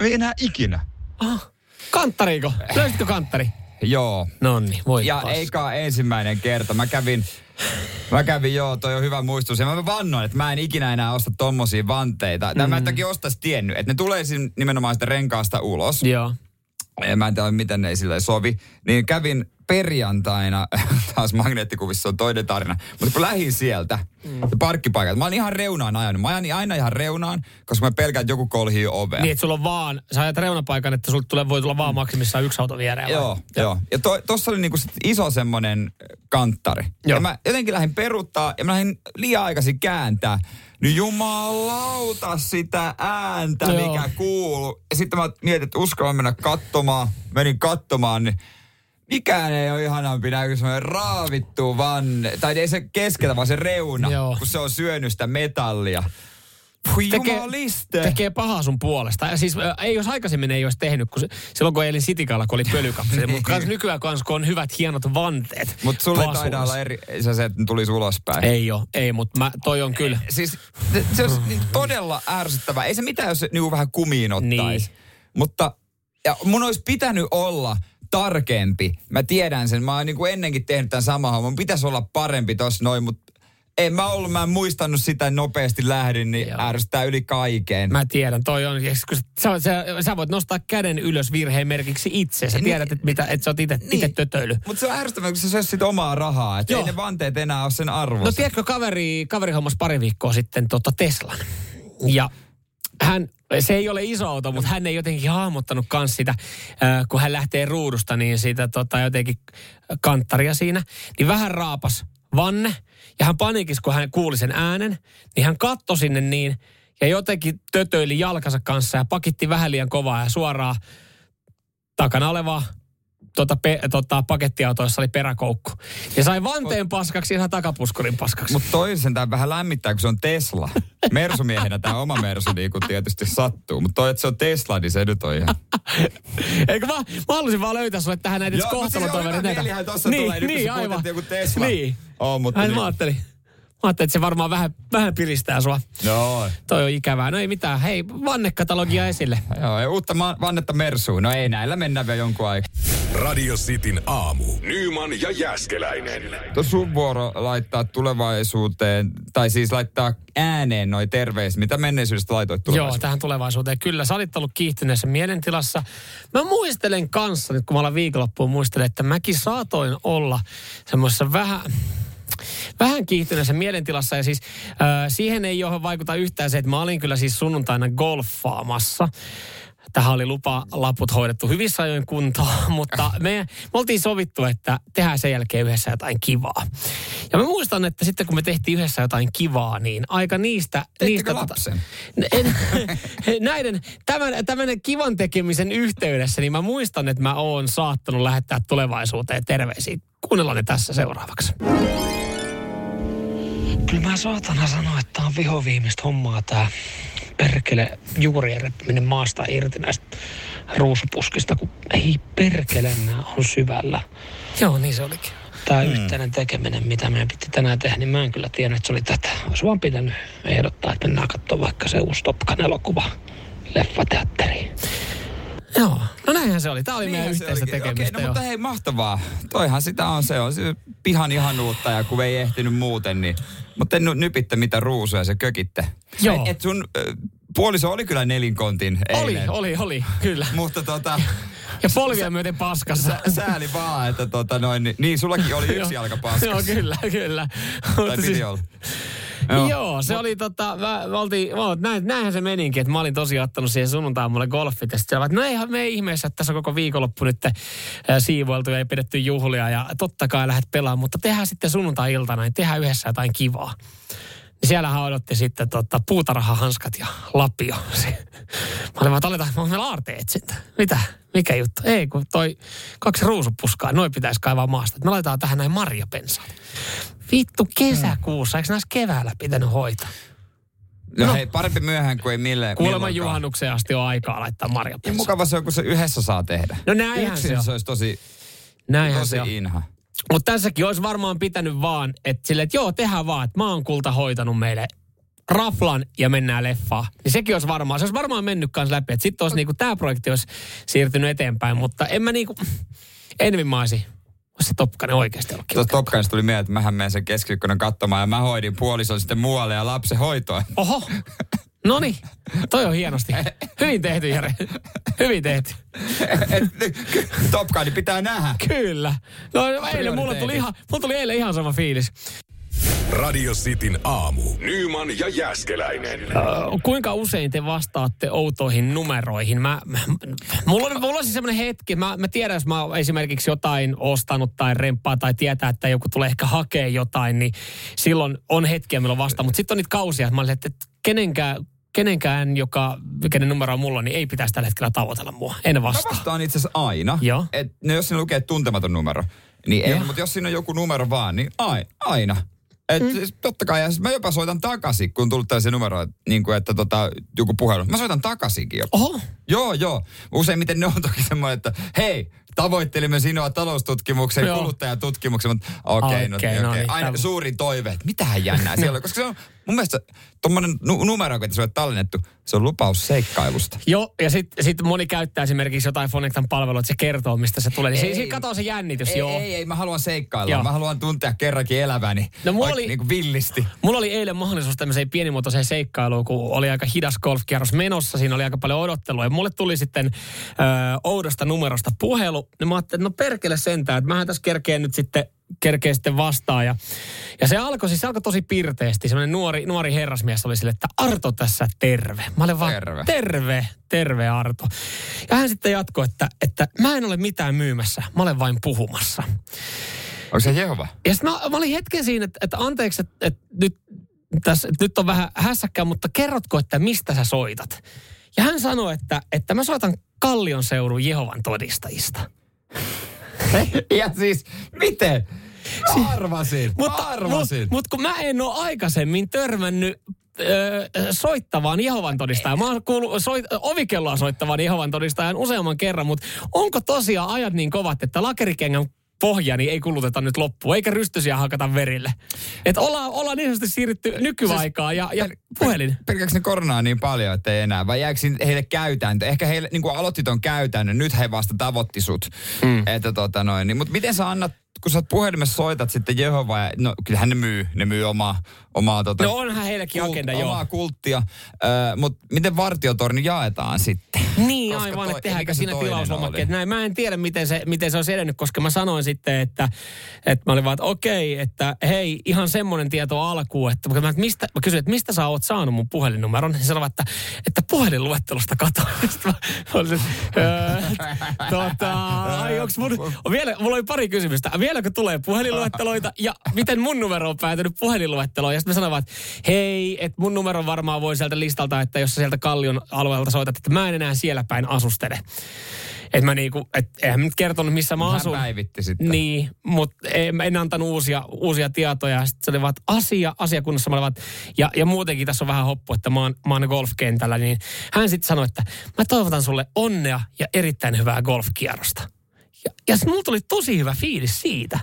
ei enää ikinä. Ah, kanttariiko? Löysitkö kanttari? Joo. Nonni, voi Ja paska. eikä ensimmäinen kerta. Mä kävin, mä kävin joo, toi on hyvä muistus. Ja mä vannoin, että mä en ikinä enää osta tommosia vanteita. Mm. Mä en takia ostais tiennyt, että ne tulee nimenomaan sitä renkaasta ulos. Joo. Ja mä en tiedä, miten ne ei silleen sovi. Niin kävin perjantaina, [laughs] taas magneettikuvissa on toinen tarina, mutta kun lähin sieltä, mm. parkkipaikat, mä olin ihan reunaan ajanut. Mä ajan aina ihan reunaan, koska mä pelkään, että joku kolhii ovea. Niin, että sulla on vaan, sä ajat reunapaikan, että sulla tulee, voi tulla vaan maksimissaan yksi auto viereen. Joo, joo. Ja to, tossa oli niinku sit iso semmonen kanttari. Joo. Ja mä jotenkin lähdin peruuttaa ja mä lähdin liian aikaisin kääntää. Niin jumalauta sitä ääntä, Joo. Mikä kuuluu. Ja sitten mä mietin, että uskallan mennä katsomaan. Menin katsomaan, niin mikään ei ole ihanampi näin kuin semmoinen raavittu vanne. Tai ei se keskellä, vaan se reuna, Joo. kun se on syönyt sitä metallia. Tekee- jumaliste. Tekee pahaa sun puolesta. Ja siis äh, ei jos aikaisemmin ei olisi tehnyt, kun se, silloin kun elin Sitikalla, kun oli [laughs] pölykapseli. Mutta kans nykyään kans, kun on hyvät hienot vanteet. Mutta sulle pasuus. taida olla eri, se, se tulisi ulospäin. Ei oo, ei, mutta mä, toi on kyllä. Siis se, se olisi niin todella ärsyttävää. Ei se mitään, jos se niin vähän kumiin ottaisi. Niin. Mutta ja mun olisi pitänyt olla tarkempi. Mä tiedän sen. Mä oon niin kuin ennenkin tehnyt tämän saman homman. Pitäisi olla parempi tossa noin, mutta en mä ollut, mä en muistanut sitä nopeasti lähdin, niin Joo. ärsyttää yli kaiken. Mä tiedän, toi on, ja kun sä, sä, sä, voit nostaa käden ylös virheen merkiksi itse. Sä Niin. tiedät, että, mitä, että sä oot itse niin. tötöily. Mutta se on ärsyttävää, kun se söisi sit omaa rahaa. Että ei ne vanteet enää ole sen arvossa. No tiedätkö, kaveri, kaveri hommas pari viikkoa sitten tota Teslan. Ja hän, se ei ole iso auto, mutta hän ei jotenkin hahmottanut kans sitä, äh, kun hän lähtee ruudusta, niin siitä tota, jotenkin kanttaria siinä. Niin vähän raapas vanne. Ja hän panikis, kun hän kuuli sen äänen, niin hän katsoi sinne niin, ja jotenkin tötöili jalkansa kanssa ja pakitti vähän liian kovaa ja suoraan takana olevaa tota, pe, tota, pakettiautoissa oli peräkoukku. Ja sai vanteen paskaksi ja sai takapuskurin paskaksi. Mutta toisen tämä vähän lämmittää, kun se on Tesla. [laughs] Mersumiehenä tämä oma Mersu niin kuin tietysti sattuu. Mutta toi, että se on Tesla, niin se nyt on ihan... [laughs] Eikö mä, mä halusin vaan löytää sulle tähän näitä Joo, mutta siis on kohtalotovereita. hyvä mielihän tossa niin, tulee, niin, aivan. joku Tesla. Niin. On, mutta Hän niin. mä ajattelin. Mä ajattelin, että se varmaan vähän, vähän piristää sua. Joo. Toi on ikävää. No ei mitään. Hei, vannekatalogia esille. Joo, ja uutta ma- vannetta Mersuun. No ei, näillä mennään vielä jonkun aikaa. Radio Cityn aamu. Nyman ja Jääskeläinen. Tuo sun vuoro laittaa tulevaisuuteen, tai siis laittaa ääneen noi terveiset, mitä menneisyydestä laitoit Joo, tulevaisuuteen. tähän tulevaisuuteen. Kyllä, sä olit ollut kiihtyneessä mielentilassa. Mä muistelen kanssa, nyt kun mä olen viikonloppuun muistelen, että mäkin saatoin olla semmoisessa vähän, vähän kiihtyneessä mielentilassa. Ja siis äh, siihen ei johon vaikuta yhtään se, että mä olin kyllä siis sunnuntaina golfaamassa. Tähän oli lupalaput hoidettu hyvissä ajoin kuntoon, [laughs] mutta me, me oltiin sovittu, että tehdään sen jälkeen yhdessä jotain kivaa. Ja mä muistan, että sitten kun me tehtiin yhdessä jotain kivaa, niin aika niistä... Teittekö niistä lapsen? [laughs] en, [laughs] näiden, tämän, tämän kivan tekemisen yhteydessä, niin mä muistan, että mä oon saattanut lähettää tulevaisuuteen terveisiä. Kuunnellaan ne tässä seuraavaksi. Kyllä mä saatana sanoa, että tää on vihoviimistä hommaa tää perkele juuri reppiminen maasta irti näistä ruusupuskista, kun ei perkele nää on syvällä. Joo, niin se olikin. Tämä mm. yhteinen tekeminen, mitä meidän piti tänään tehdä, niin mä en kyllä tiennyt, että se oli tätä. Olisi vaan pitänyt ehdottaa, että mennään katsomaan vaikka se uusi Top Gun elokuva leffateatteriin. Joo. No näinhän se oli. Tämä oli Niinhän meidän yhteistä olikin. tekemistä. Okei, no, mutta hei, mahtavaa. Toihan sitä on se. On se pihan ihanuutta ja kun ei ehtinyt muuten, niin... Mutta te nu- nypitte mitä ruusuja se kökitte. Joo. Et, sun puoliso oli kyllä nelinkontin Oli, eilen. oli, oli, kyllä. Mutta tota, [laughs] Ja polvia myöten paskassa. sä, sääli vaan, että tota noin, niin, niin sullakin oli yksi jalka paskassa. Joo, kyllä, kyllä. Tai piti siis- olla. Joo, Joo se oli tota, mä, mä oltiin, mä, näin, näinhän se meninkin, että mä olin tosiaan ottanut siihen sunnuntaan mulle golfit. Ja sitten että no eihän me ei ihmeessä, että tässä on koko viikonloppu nyt äh, siivoiltu ja ei pidetty juhlia. Ja totta kai lähdet pelaamaan, mutta tehdään sitten sunnuntai-iltana, niin tehdään yhdessä jotain kivaa. Niin siellähän odotti sitten tota, puutarhahanskat ja lapio. [laughs] Mä olin vaan, että aletaan, onko meillä aarteetsintä? Mitä? Mikä juttu? Ei, kun toi kaksi ruusupuskaa, noin pitäisi kaivaa maasta. Me laitetaan tähän näin marjapensaat. Vittu kesäkuussa, eikö näissä keväällä pitänyt hoitaa? No, No. hei, parempi myöhään kuin ei mille, Kuulemma juhannukseen asti on aikaa laittaa marjapensaat. mukava se on, kun se yhdessä saa tehdä. No näinhän Yksin se on. se olisi tosi, Näinhän tosi se on. inha. Mutta tässäkin olisi varmaan pitänyt vaan, että sille, että joo, tehdään vaan, että mä oon kulta hoitanut meille raflan ja mennään leffaan. Niin sekin olisi varmaan, se olisi varmaan mennyt kanssa läpi. Että sitten olisi niinku, tämä projekti olisi siirtynyt eteenpäin, mutta en mä niinku, Envin maisi, olisi se Topkanen oikeasti ollut. Tuosta tuli mieleen, että mähän menen sen keskiviikkona katsomaan ja mä hoidin puolison sitten muualle ja lapsen hoitoa. Oho, no niin, toi on hienosti. Hyvin tehty, Jere. Hyvin tehty. Top Gun pitää nähdä. Kyllä. No eilen mulla tuli, ihan, mulla tuli eilen ihan sama fiilis. Radio Cityn aamu. Nyman ja Jäskeläinen. Ö, kuinka usein te vastaatte outoihin numeroihin? Mä, mä, mulla, on, mulla on siis semmoinen hetki, mä, mä tiedän, jos mä oon esimerkiksi jotain ostanut tai remppaa tai tietää, että joku tulee ehkä hakea jotain, niin silloin on hetkiä, milloin vastaan. Mutta sitten on niitä kausia, että mä olisin, että kenenkään, kenenkään, joka, kenen numero on mulla, niin ei pitäisi tällä hetkellä tavoitella mua. En Mä vastaa. vastaan itse asiassa aina. Joo. Et, no jos siinä lukee tuntematon numero, niin ei, mutta jos siinä on joku numero vaan, niin ai, aina. Et, mm. siis totta kai, ja siis mä jopa soitan takaisin, kun tullut tällaisia numeroita, niin kuin, että tota, joku puhelu. Mä soitan takaisinkin jopa. Oho, Joo, joo. Useimmiten ne on toki semmoinen, että hei, tavoittelimme sinua taloustutkimuksen Joo. kuluttajatutkimuksen, mutta okei, okay, no, okay, no okay. niin, aina tämä- suurin toive, että mitähän jännää siellä on, koska se on mun mielestä tuommoinen nu- numero, kun se on tallennettu, se on lupaus seikkailusta. Joo, ja sitten sit moni käyttää esimerkiksi jotain Fonectan palvelua, että se kertoo, mistä se tulee. Niin Ei. se, katoo se jännitys, Ei, joo. ei, ei, mä haluan seikkailla. Joo. Mä haluan tuntea kerrankin eläväni. No mulla oli- Niin kuin villisti. Mulla oli eilen mahdollisuus tämmöiseen pienimuotoiseen seikkailuun, kun oli aika hidas golfkierros menossa. Siinä oli aika paljon odottelua. Ja mulle tuli sitten ö, oudosta numerosta puhelu. Ja mä ajattelin, että no perkele sentään, että mähän tässä kerkeen nyt sitten kerkee sitten vastaan. Ja, ja se alkoi, siis se alkoi tosi pirteesti. Semmoinen nuori, nuori herrasmies oli sille, että Arto tässä terve. Mä olin vaan, Terve. terve, terve Arto. Ja hän sitten jatkoi, että, että mä en ole mitään myymässä, mä olen vain puhumassa. Onko se Jehova? Ja sit mä, mä olin hetken siinä, että, että anteeksi, että, että nyt, tässä, että nyt on vähän hässäkkää, mutta kerrotko, että mistä sä soitat? Ja hän sanoi, että, että mä soitan Kallion seudun Jehovan todistajista. [laughs] ja siis, miten? Mä arvasin. Mutta, mä arvasin. mut, mut kun mä en ole aikaisemmin törmännyt öö, soittavaan Jehovan todistajaan. Mä oon kuullut soit, ovikelloa soittavaan Jehovan todistajan useamman kerran, mutta onko tosiaan ajat niin kovat, että lakerikengän pohja niin ei kuluteta nyt loppuun, eikä rystysiä hakata verille. Että ollaan, ollaan niin sanotusti siirrytty nykyaikaan ja, ja puhelin. Pelkääkö ne koronaa niin paljon, että ei enää? Vai jääkö heille käytäntö? Ehkä heille niin kuin aloitti ton käytännön, nyt he vasta tavoitti sut. Mm. Että tota noin. Niin, mutta miten sä annat, kun sä puhelimessa soitat sitten Jehovaa, ja, no kyllähän ne myy, ne myy omaa, omaa tota, No onhan heillekin agenda, joo. omaa kulttia. Ö, mutta miten vartiotorni jaetaan sitten? Niin Koska aivan, että tehdäänkö siinä tilauslomakkeet näin. Mä en tiedä, miten se, miten se olisi edennyt, koska mä sanoin sitten, että, että mä olin vaan, että okei, että hei, ihan semmoinen tieto alkuun, että mä, että mistä, mä kysyin, että mistä sä oot saanut mun puhelinnumeron, niin se sanoi, että, että puhelinluettelosta katoin. [laughs] Sitten mä, olin, öö, [laughs] tota, ai, onks mun, [laughs] vielä, mulla oli pari kysymystä. Vieläkö tulee puhelinluetteloita ja miten mun numero on päätynyt puhelinluetteloon? Ja sitten mä sanoin vaan, että hei, että mun numero varmaan voi sieltä listalta, että jos sä sieltä Kallion alueelta soitat, että mä en enää siellä päin asustele. Että mä niinku, et eihän nyt kertonut missä mä Hän asun. päivitti sitten. Niin, mutta en, en antanut uusia, uusia tietoja. Sitten se oli vaan, että asia, asiakunnassa. Mä olin vaan, ja, ja muutenkin tässä on vähän hoppu, että mä oon, mä oon golfkentällä. Niin hän sitten sanoi, että mä toivotan sulle onnea ja erittäin hyvää golfkierrosta. Ja, ja mulla tuli tosi hyvä fiilis siitä.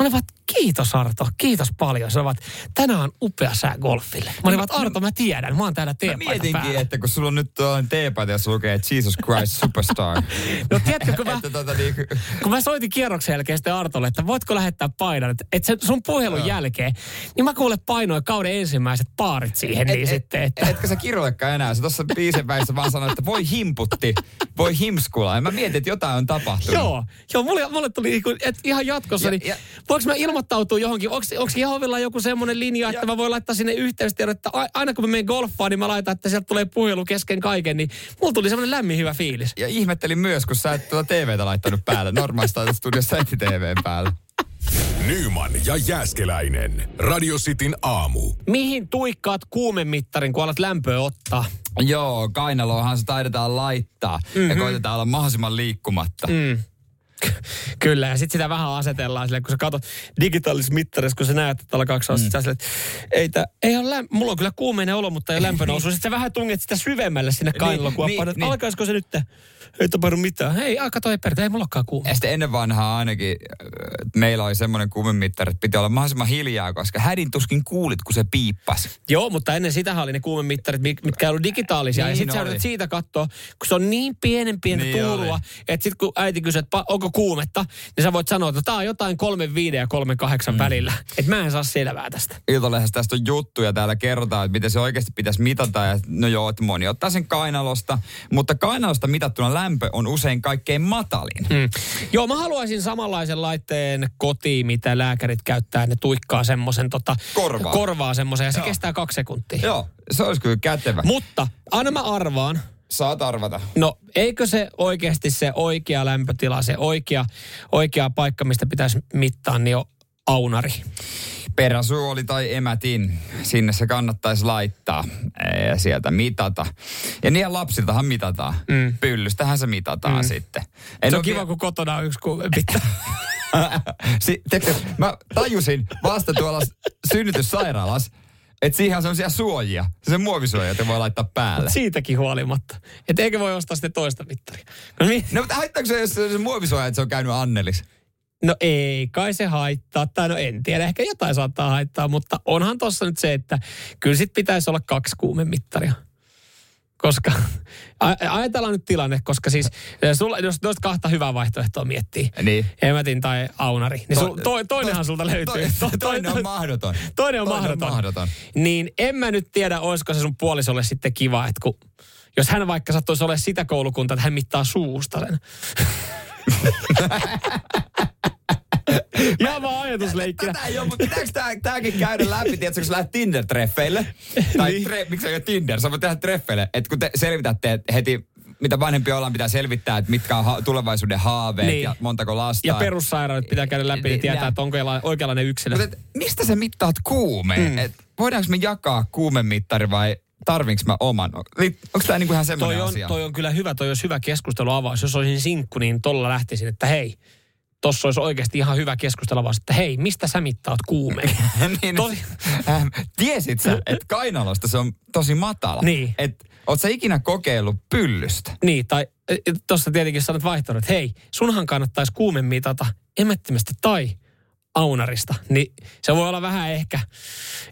Mä Mä olin vaan, kiitos Arto, kiitos paljon. Ovat, tänään on upea sää golfille. Mä olin vaan, Arto, mä tiedän, mä oon täällä Mä teepaita mietinkin, päällä. että kun sulla on nyt tuollainen teepaita, jossa lukee Jesus Christ Superstar. [laughs] No tiedätkö, kun mä, tota niinku, [laughs] kun mä soitin kierroksen jälkeen sitten Artolle, että voitko lähettää paidan, että, että sun puhelun jälkeen, niin mä kuule painoin kauden ensimmäiset paarit siihen, niin sitten, että... Etkö sä kirjoillekaan enää? Sä tuossa biisin välissä vaan sanoit, että voi himputti, voi himskula. Ja mä mietin, että jotain on tapahtunut. Joo, joo mulle, mulle tuli niinku, että ihan jatkossa, Ja- niin ja- voinko mä ilmoittautua johonkin, onko Jehovilla joku semmoinen linja, että mä voin laittaa sinne yhteystiedon, että aina kun mä menen golfaan, niin mä laitan, että sieltä tulee puhelu kesken kaiken, niin mulla tuli semmoinen lämmin hyvä fiilis. Ja ihmettelin myös, kun sä et tuota TVtä laittanut päälle. Normaalisti taitat studiossa heti TVn päälle. Nyman ja Jääskeläinen. Radio Cityn aamu. Mihin tuikkaat kuumemittarin, kun alat lämpöä ottaa? Joo, kainaloahan se taidetaan laittaa. Mm-hmm. Ja koitetaan olla mahdollisimman liikkumatta. Mm. Kyllä, ja sitten sitä vähän asetellaan sille, kun sä katsot digitaalisessa mittarissa, kun sä näet, että alkaa kaksi mm. sille, että ei, tää, ei ole lämp- mulla on kyllä kuumeinen olo, mutta ei lämpö nousu. Sitten sä vähän tunget sitä syvemmälle sinne niin, että niin. alkaisiko se nyt? Ei tapahdu mitään. Hei, aika toi pertä, ei mulla olekaan kuume. Ja sitten ennen vanhaa ainakin äh, meillä oli semmoinen kumemittari, että piti olla mahdollisimman hiljaa, koska hädin tuskin kuulit, kun se piippas. Joo, mutta ennen sitähän oli ne kuumemittarit, mi- mitkä ei ollut digitaalisia. Niin ja sitten sä oli. siitä katsoa, kun se on niin pienen pientä Niin tuulua, oli. että sitten kun äiti kysyy, että pa- onko kuumetta, niin sä voit sanoa, että tämä on jotain 3,5 ja 3,8 mm. välillä. Että mä en saa selvää tästä. Iltalehdessä tästä on juttuja, täällä kerrotaan, että miten se oikeasti pitäisi mitata. Ja no joo, että moni ottaa sen kainalosta, mutta kainalosta mitattuna lämpö on usein kaikkein matalin. Mm. Joo, mä haluaisin samanlaisen laitteen kotiin, mitä lääkärit käyttää. Ne tuikkaa semmoisen tota, Korvaa. korvaa semmoisen ja se Joo. kestää kaksi sekuntia. Joo, se olisi kyllä kätevä. Mutta aina mä arvaan, Saat arvata. No, eikö se oikeasti se oikea lämpötila, se oikea, oikea paikka, mistä pitäisi mittaa, niin on aunari. Peräsuoli tai emätin, sinne se kannattaisi laittaa ja sieltä mitata. Ja niiden lapsiltahan mitataan. Mm. Pyllystähän se mitataan mm. sitten. En se on kiva, vielä- kun kotona on yksi pitää. [laughs] si, tiedätkö, mä tajusin vasta tuolla synnytyssairaalassa, että siihen on sellaisia suojia. Se muovisuoja, jota voi laittaa päälle. Siitäkin huolimatta. Että eikö voi ostaa sitten toista mittaria. No, mi- No mutta haittaako se, jos se, muovisuoja, että se on käynyt Annelis? no ei kai se haittaa. Tai no en tiedä, ehkä jotain saattaa haittaa, mutta onhan tossa nyt se, että kyllä sit pitäisi olla kaksi kuumemittaria. Koska, ajatellaan nyt tilanne, koska siis sulla, jos noista kahta hyvää vaihtoehtoa miettii, Niin. Emätin tai Aunari. Niin sul, to, toinenhan sulta löytyy. To, toinen on mahdoton. Toinen on mahdoton. mahdoton. Niin en mä nyt tiedä, olisiko se sun puolisolle sitten kiva, että kun, jos hän vaikka sattuisi olemaan sitä koulukuntaa, että hän mittaa suusta sen. [laughs] Ajatusleikkinä. Tätä ei ole, mutta pitääkö tää, tääkin käydä läpi, tiedätkö, kun sä lähdet Tinder-treffeille? Tai Niin. tre, miksi ei ole Tinder? Sä voit tehdä treffeille. Että kun te selvitätte että heti, mitä vanhempia ollaan, pitää selvittää, että mitkä on ha- tulevaisuuden haaveet Niin. ja montako lasta. Ja perussairaudet pitää käydä läpi, niin tietää, että onko oikeanlainen yksilö. Mutta et, mistä sä mittaat kuumeen? Mm. Et, voidaanko me jakaa kuumemittari vai tarvinko mä oman? Onko tämä niinku ihan semmoinen Toi on, asia? toi on kyllä hyvä, toi olisi hyvä keskusteluavaus. Jos olisin sinkku, niin tolla lähtisin, että hei, tossa olisi oikeasti ihan hyvä keskusteluavaus, että hei, mistä sä mittaat kuumeen? [laughs] niin, Tosi- äh, tiesit sä, että kainalosta se on tosi matala? Niin. Et, oot sä ikinä kokeillut pyllystä? Niin, tai tuossa tietenkin sanot vaihtoehdot, että hei, sunhan kannattaisi kuumen mitata emättimästi tai aunarista. Niin se voi olla vähän ehkä,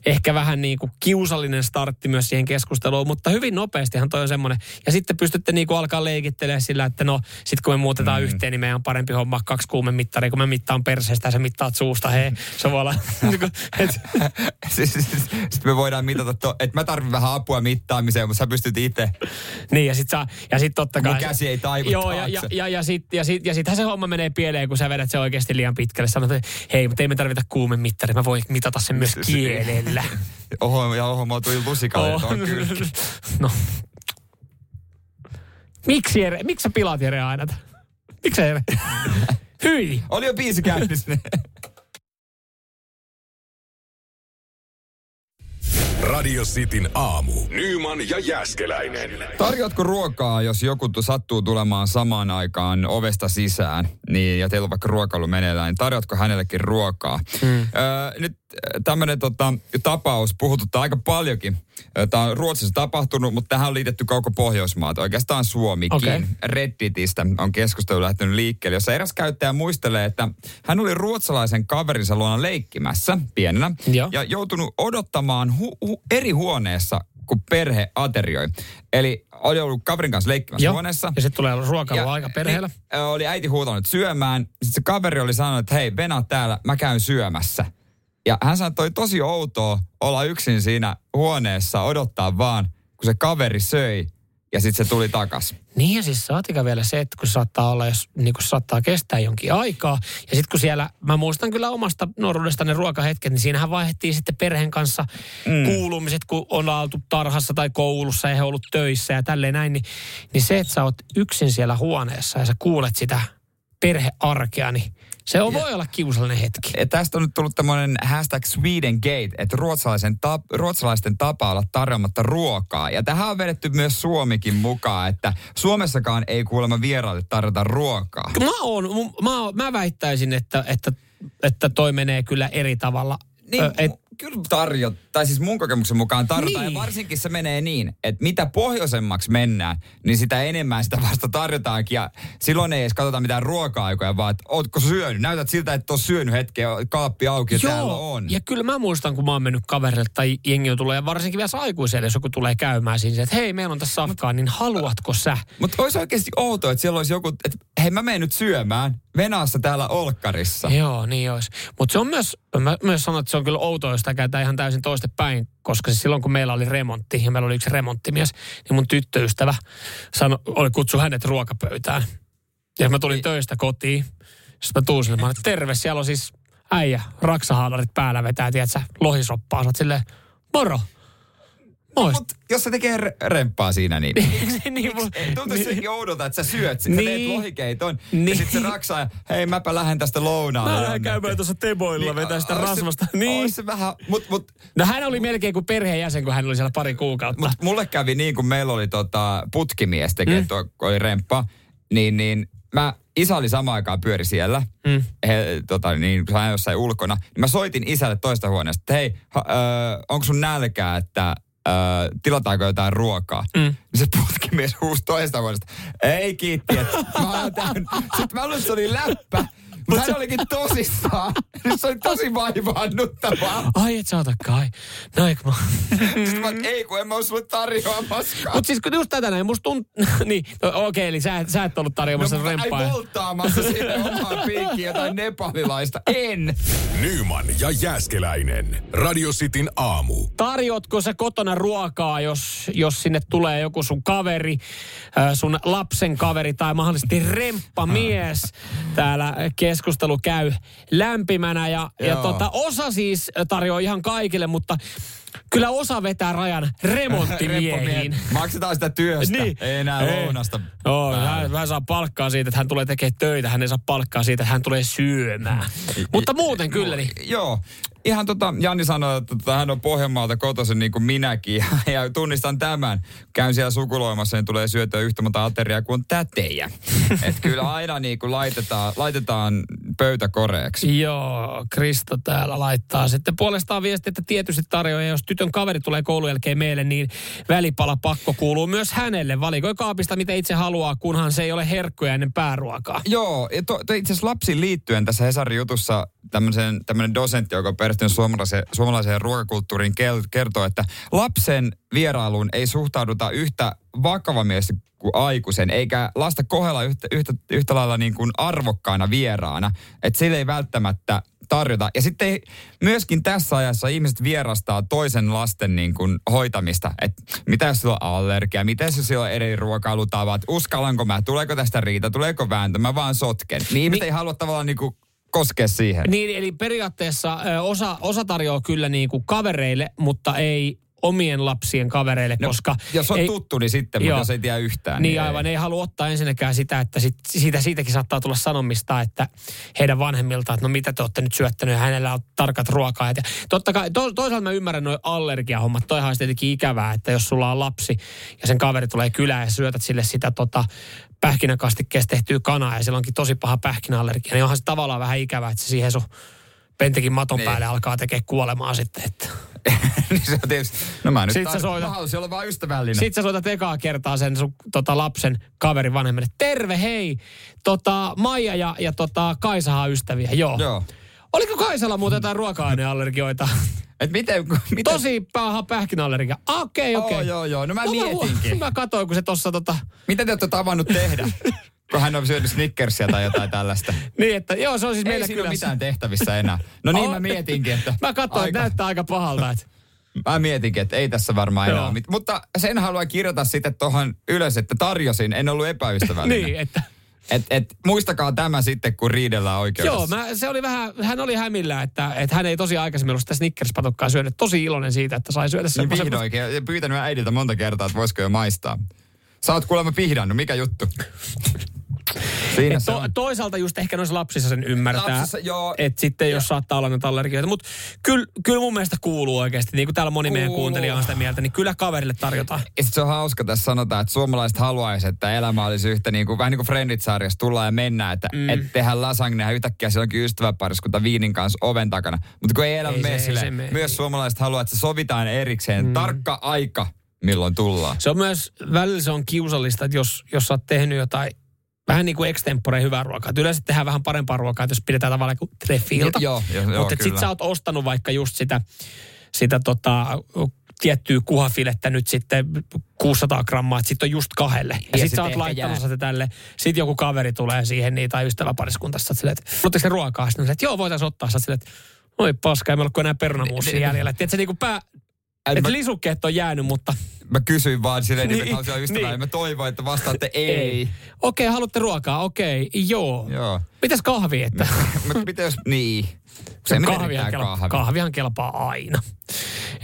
ehkä vähän niin kuin kiusallinen startti myös siihen keskusteluun, mutta hyvin nopeastihan toi on semmoinen. Ja sitten pystytte niin kuin alkaa leikittelemään sillä, että no, sitten kun me muutetaan mm. yhteen, niin meidän on parempi homma kaksi kuumen mittaria, kun mä mittaan perseestä ja sä mittaat suusta. Hei, se voi olla, [laughs] niin kuin, et, [laughs] siis, siis, sitten me voidaan mitata, to, että mä tarvin vähän apua mittaamiseen, mutta sä pystyt itse. Niin, ja sitten ja sit totta Mun kai... käsi ei taivu Joo, ja, ja, ja, ja sitten ja sit, ja sittenhän se homma menee pieleen, kun sä vedät se oikeasti liian pitkälle. Sanot, että hei, mutta ei me tarvita kuumemittari, mä voin mitata sen myös kielellä. [laughs] Oho, ja oho, mä tuli lusikalle, oh. [laughs] no. Miksi, Jere, miksi sä pilaat Jere aina? Miksi Jere? [laughs] Hyi! Oli jo biisi käynnissä. Radio Cityn aamu. Nyman ja Jäskeläinen. Tarjoatko ruokaa, jos joku tu- sattuu tulemaan samaan aikaan ovesta sisään, niin, ja teillä on vaikka ruokailu meneillään, niin tarjoatko hänellekin ruokaa? Mm. Öö, nyt tämmöinen tota, tapaus puhututtaa aika paljonkin. Tämä on Ruotsissa tapahtunut, mutta tähän on liitetty koko Pohjoismaat, oikeastaan Suomikin. Okei. Redditistä on keskustelu lähtenyt liikkeelle, jossa eräs käyttäjä muistelee, että hän oli ruotsalaisen kaverinsa luona leikkimässä pienenä Joo. ja joutunut odottamaan hu- hu- eri huoneessa, kun perhe aterioi. Eli oli ollut kaverin kanssa leikkimässä Joo. huoneessa. Ja sitten tulee ruokailu aika perheellä. Niin, oli äiti huutanut syömään. Sitten se kaveri oli sanonut, että hei, venä täällä, mä käyn syömässä. Ja hän sanoi, että toi tosi outoa olla yksin siinä huoneessa odottaa vaan, kun se kaveri söi ja sitten se tuli takas. Niin ja siis saatika vielä se, että kun saattaa olla, jos niin kun saattaa kestää jonkin aikaa. Ja sitten kun siellä, mä muistan kyllä omasta nuoruudesta ne ruokahetket, niin siinähän vaihdettiin sitten perheen kanssa mm. kuulumiset, kun on oltu tarhassa tai koulussa ja he ollut töissä ja tälleen näin. Niin, niin se, että sä oot yksin siellä huoneessa ja sä kuulet sitä perhearkea, niin se on, voi olla kiusallinen hetki. Ja tästä on nyt tullut tämmöinen hashtag Sweden Gate, että ruotsalaisen tap, ruotsalaisten tapa olla tarjoamatta ruokaa. Ja tähän on vedetty myös Suomikin mukaan, että Suomessakaan ei kuulemma vieraille tarjota ruokaa. Mä, oon, mu- mä, mä väittäisin, että, että, että toi menee kyllä eri tavalla. Niin, Ö, et, kyllä tarjot, tai siis mun kokemuksen mukaan tarjotaan. Niin. Ja varsinkin se menee niin, että mitä pohjoisemmaksi mennään, niin sitä enemmän sitä vasta tarjotaankin. Ja silloin ei edes katsota mitään ruoka-aikoja, vaan että ootko syönyt. Näytät siltä, että oot syönyt hetkeä, kaappi auki ja täällä on. ja kyllä mä muistan, kun mä oon mennyt kaverille tai jengi tulee, ja varsinkin vielä aikuiselle, jos joku tulee käymään siinä, että hei, meillä on tässä safkaa, niin haluatko sä? Mutta olisi oikeasti outoa, että siellä olisi joku, että hei mä menen nyt syömään Venäassa täällä Olkkarissa. Joo, niin olisi. Mutta se on myös, mä myös sanon, että se on kyllä outoa, jos sitä käytetään ihan täysin toiste päin, koska siis silloin kun meillä oli remontti ja meillä oli yksi remonttimies, niin mun tyttöystävä sano, oli kutsu hänet ruokapöytään. Ja mä tulin Niin. töistä kotiin. Sitten mä tuun sinne, mä olin, että terve, siellä on siis äijä, raksahaalarit päällä vetää, tiedätkö, lohisoppaa. Sä oot silleen, moro. Moi. Mutta jos se tekee re- remppaa siinä, niin... [laughs] niin, mun- Tuntuisi sekin oudolta, että sä syöt, teet Niin. lohikeiton, Niin. ja sitten se raksaa, hei mäpä lähden tästä lounaalle. Mä lähden käymään tuossa teboilla, vetää sitä ois se- rasvasta. [laughs] Niin. se vähän, mut, mut, No hän oli melkein kuin perheenjäsen, kun hän oli siellä pari kuukautta. mut mulle kävi niin, kun meillä oli tota, putkimies tekee, mm. tuo, oli remppa, niin, niin mä, isä oli samaan aikaan pyöri siellä, Mm. he, tota, niin hän jossain ulkona, niin mä soitin isälle toista huoneesta, että hei, ha, ö, onko sun nälkää, että ö, tilataanko jotain ruokaa? Mm. Niin se putkimies huusi toista huoneesta, ei kiitti, että mä oon. Sitten mä luulen, että se oli läppä, mutta hän olikin tosissaan. se oli tosi vaivaannuttavaa. Ai et sä ota kai. No eikö mä... Sitten mä, ei kun en mä oo sulle tarjoamaskaan. Mut siis kun just tätä näin, musta tunt... [laughs] niin, no, okei, okay, eli sä, sä et ollut tarjoamassa No, remppaa. Ai volttaamassa sinne omaan piikkiin jotain nepalilaista. En. Nyman ja Jäskeläinen. Radio Cityn aamu. Tarjotko sä kotona ruokaa, jos, jos sinne tulee joku sun kaveri, äh, sun lapsen kaveri tai mahdollisesti remppamies? Täällä keskustelu käy lämpimänä ja, ja tota, osa siis tarjoaa ihan kaikille, mutta kyllä osa vetää rajan remonttimiehiin. [laughs] Maksetaan sitä työstä. Niin. Ei enää Ei. lounasta. Joo, hän, hän saa palkkaa siitä, että hän tulee tekemään töitä. Hän ei saa palkkaa siitä, että hän tulee syömään. Mutta muuten kyllä, niin Joo. Ihan tota, Janni sanoi, että tota, hän on Pohjanmaalta kotoisin niin kuin minäkin. [laughs] Ja, tunnistan tämän. Käyn siellä sukuloimassa, niin tulee syötyä yhtä monta ateriaa kuin tätejä. [laughs] että kyllä aina niin kuin laitetaan, laitetaan pöytä koreeksi. Joo, Krista täällä laittaa sitten puolestaan viesti, että tietysti tarjoaa, jos tytön kaveri tulee koulun jälkeen meille, niin välipala pakko kuuluu myös hänelle. Valikoi kaapista, mitä itse haluaa, kunhan se ei ole herkkuja ennen pääruokaa. Joo, ja to, to itse asiassa lapsiin liittyen tässä Hesarin jutussa tämmöinen dosentti, joka on perehtynyt suomalaiseen, suomalaiseen ruokakulttuuriin, kertoo, että lapsen vierailuun ei suhtauduta yhtä vakavamielisesti kuin aikuisen, eikä lasta kohdella yhtä, yhtä, yhtä lailla niin kuin arvokkaana vieraana. Että sille ei välttämättä tarjota. Ja sitten myöskin tässä ajassa ihmiset vierastaa toisen lasten niin kuin hoitamista. Että mitä jos sillä on allergia, mitä jos sillä on eri ruokailutavat, uskallanko mä, tuleeko tästä riita, tuleeko vääntö, mä vaan sotken. Niin ihmiset Niin- ei halua tavallaan niin kuin koskea siihen. Niin, eli periaatteessa ö, osa, osa tarjoaa kyllä niin kuin kavereille, mutta ei omien lapsien kavereille, No, koska... Jos on ei, tuttu, niin sitten, Joo. mutta jos ei tiedä yhtään. Niin aivan, ei halua ottaa ensinnäkään sitä, että sit, siitä, siitäkin saattaa tulla sanomista, että heidän vanhemmiltaan, että no mitä te olette nyt syöttänyt ja hänellä on tarkat ruoka Ja totta kai, to, toisaalta mä ymmärrän nuo allergiahommat, toihan olisi tietenkin ikävää, että jos sulla on lapsi ja sen kaveri tulee kylään ja syötät sille sitä tota, pähkinäkastikkeesta tehtyä kanaa ja sillä onkin tosi paha pähkinäallergia, niin onhan se tavallaan vähän ikävää, että se siihen sun pentekin maton Niin. päälle alkaa tekemään kuolemaa sitten. Että. [laughs] niin se on tietysti, no mä nyt Sit tar- soitat- mä halusin olla vaan ystävällinen. Sitten sä soitat ekaa kertaa sen sun tota, lapsen kaverin vanhemmille. Terve, hei! Tota, Maija ja, ja tota, Kaisahan on ystäviä, joo. Joo. Oliko Kaisalla muuten jotain ruoka-aineallergioita? Et miten, miten Tosi paha pähkinäallergia. Okei, Oo, okei. joo, joo. No mä No mietinkin. Mä katsoin, kun se tossa tota... Mitä te olette tavannut tehdä? [laughs] kun hän on syönyt Snickersia tai jotain tällaista. [laughs] Niin, että joo, se on siis Ei meillä kylässä. mitään tehtävissä enää. No niin Oh. mä mietinkin, että... Mä katsoin, että aika- näyttää aika pahalta. Että. Mä mietinkin, että ei tässä varmaan enää mit- Mutta sen haluan kirjata sitten tuohon ylös, että tarjosin, en ollut [laughs] epäystävällinen. Niin, että... et, et, muistakaa tämä sitten, kun riidellään oikeudessa. Joo, mä, se oli vähän, hän oli hämillä, että, että hän ei tosiaan aikaisemmin ollut sitä Snickers-patukkaa syönyt. Tosi iloinen siitä, että sai syödä Niin semmoisen. vihdoinkin. Ja pyytänyt äidiltä monta kertaa, että voisiko jo maistaa. Sä oot kuulemma pihdannut, mikä juttu? [laughs] Siinä Et se to, on. toisaalta just ehkä noissa lapsissa sen ymmärtää. Lapsissa, joo. Että sitten jos saattaa olla näitä allergioita. Mutta kyllä, kyllä mun mielestä kuuluu oikeasti, niin kuin täällä moni meidän Kuuluu. kuuntelija on sitä mieltä, niin kyllä kaverille tarjotaan. Ja sit se on hauska, tässä sanotaan, että suomalaiset haluaisi, että elämä olisi yhtä niin kuin, vähän niin kuin Friendit-sarjassa tullaan ja mennään, että mm. et tehdään lasagne ja yhtäkkiä siellä onkin ystäväpariskunta viinin kanssa oven takana. Mutta kun ei elämä Ei se- mene ei silleen, se mene. myös suomalaiset haluaa, että se sovitaan erikseen. Mm. Tarkka aika, milloin tullaan. Se on myös, välillä se on kiusallista, että jos, jos sä oot tehnyt jotain vähän niin kuin extempore hyvää ruokaa. Et yleensä tehdään vähän parempaa ruokaa, jos pidetään tavallaan kuin treffiltä. Joo, joo, joo, Mutta sit kyllä. sä oot ostanut vaikka just sitä, sitä tota, tiettyä kuhafilettä nyt sitten 600 grammaa, että sit on just kahdelle. Ja, Ja sit sit sä oot laittanut sitä tälle. Sit joku kaveri tulee siihen niin, tai ystäväpariskuntassa. Sä oot silleen, että "Haluatteko te ruokaa? Sitten että joo, voitaisiin ottaa. Sä oot silleen, että oi paska, ei meillä ole enää perunamuusia Niin, jäljellä. Tiedätkö, niin kuin pää, Että mä, lisukkeet on jäänyt, mutta mä kysyin vaan silleen, niin, Niin, että haluaisin olla ystävä, niin. mä toivon, että vastaatte [laughs] ei. ei. Okei, haluatte ruokaa? Okei, joo. Joo. Mitäs kahvi, että? [laughs] Mutta mitä jos, niin. Se kahvihan, kelpaa, kahvi. kahvihan kelpaa aina.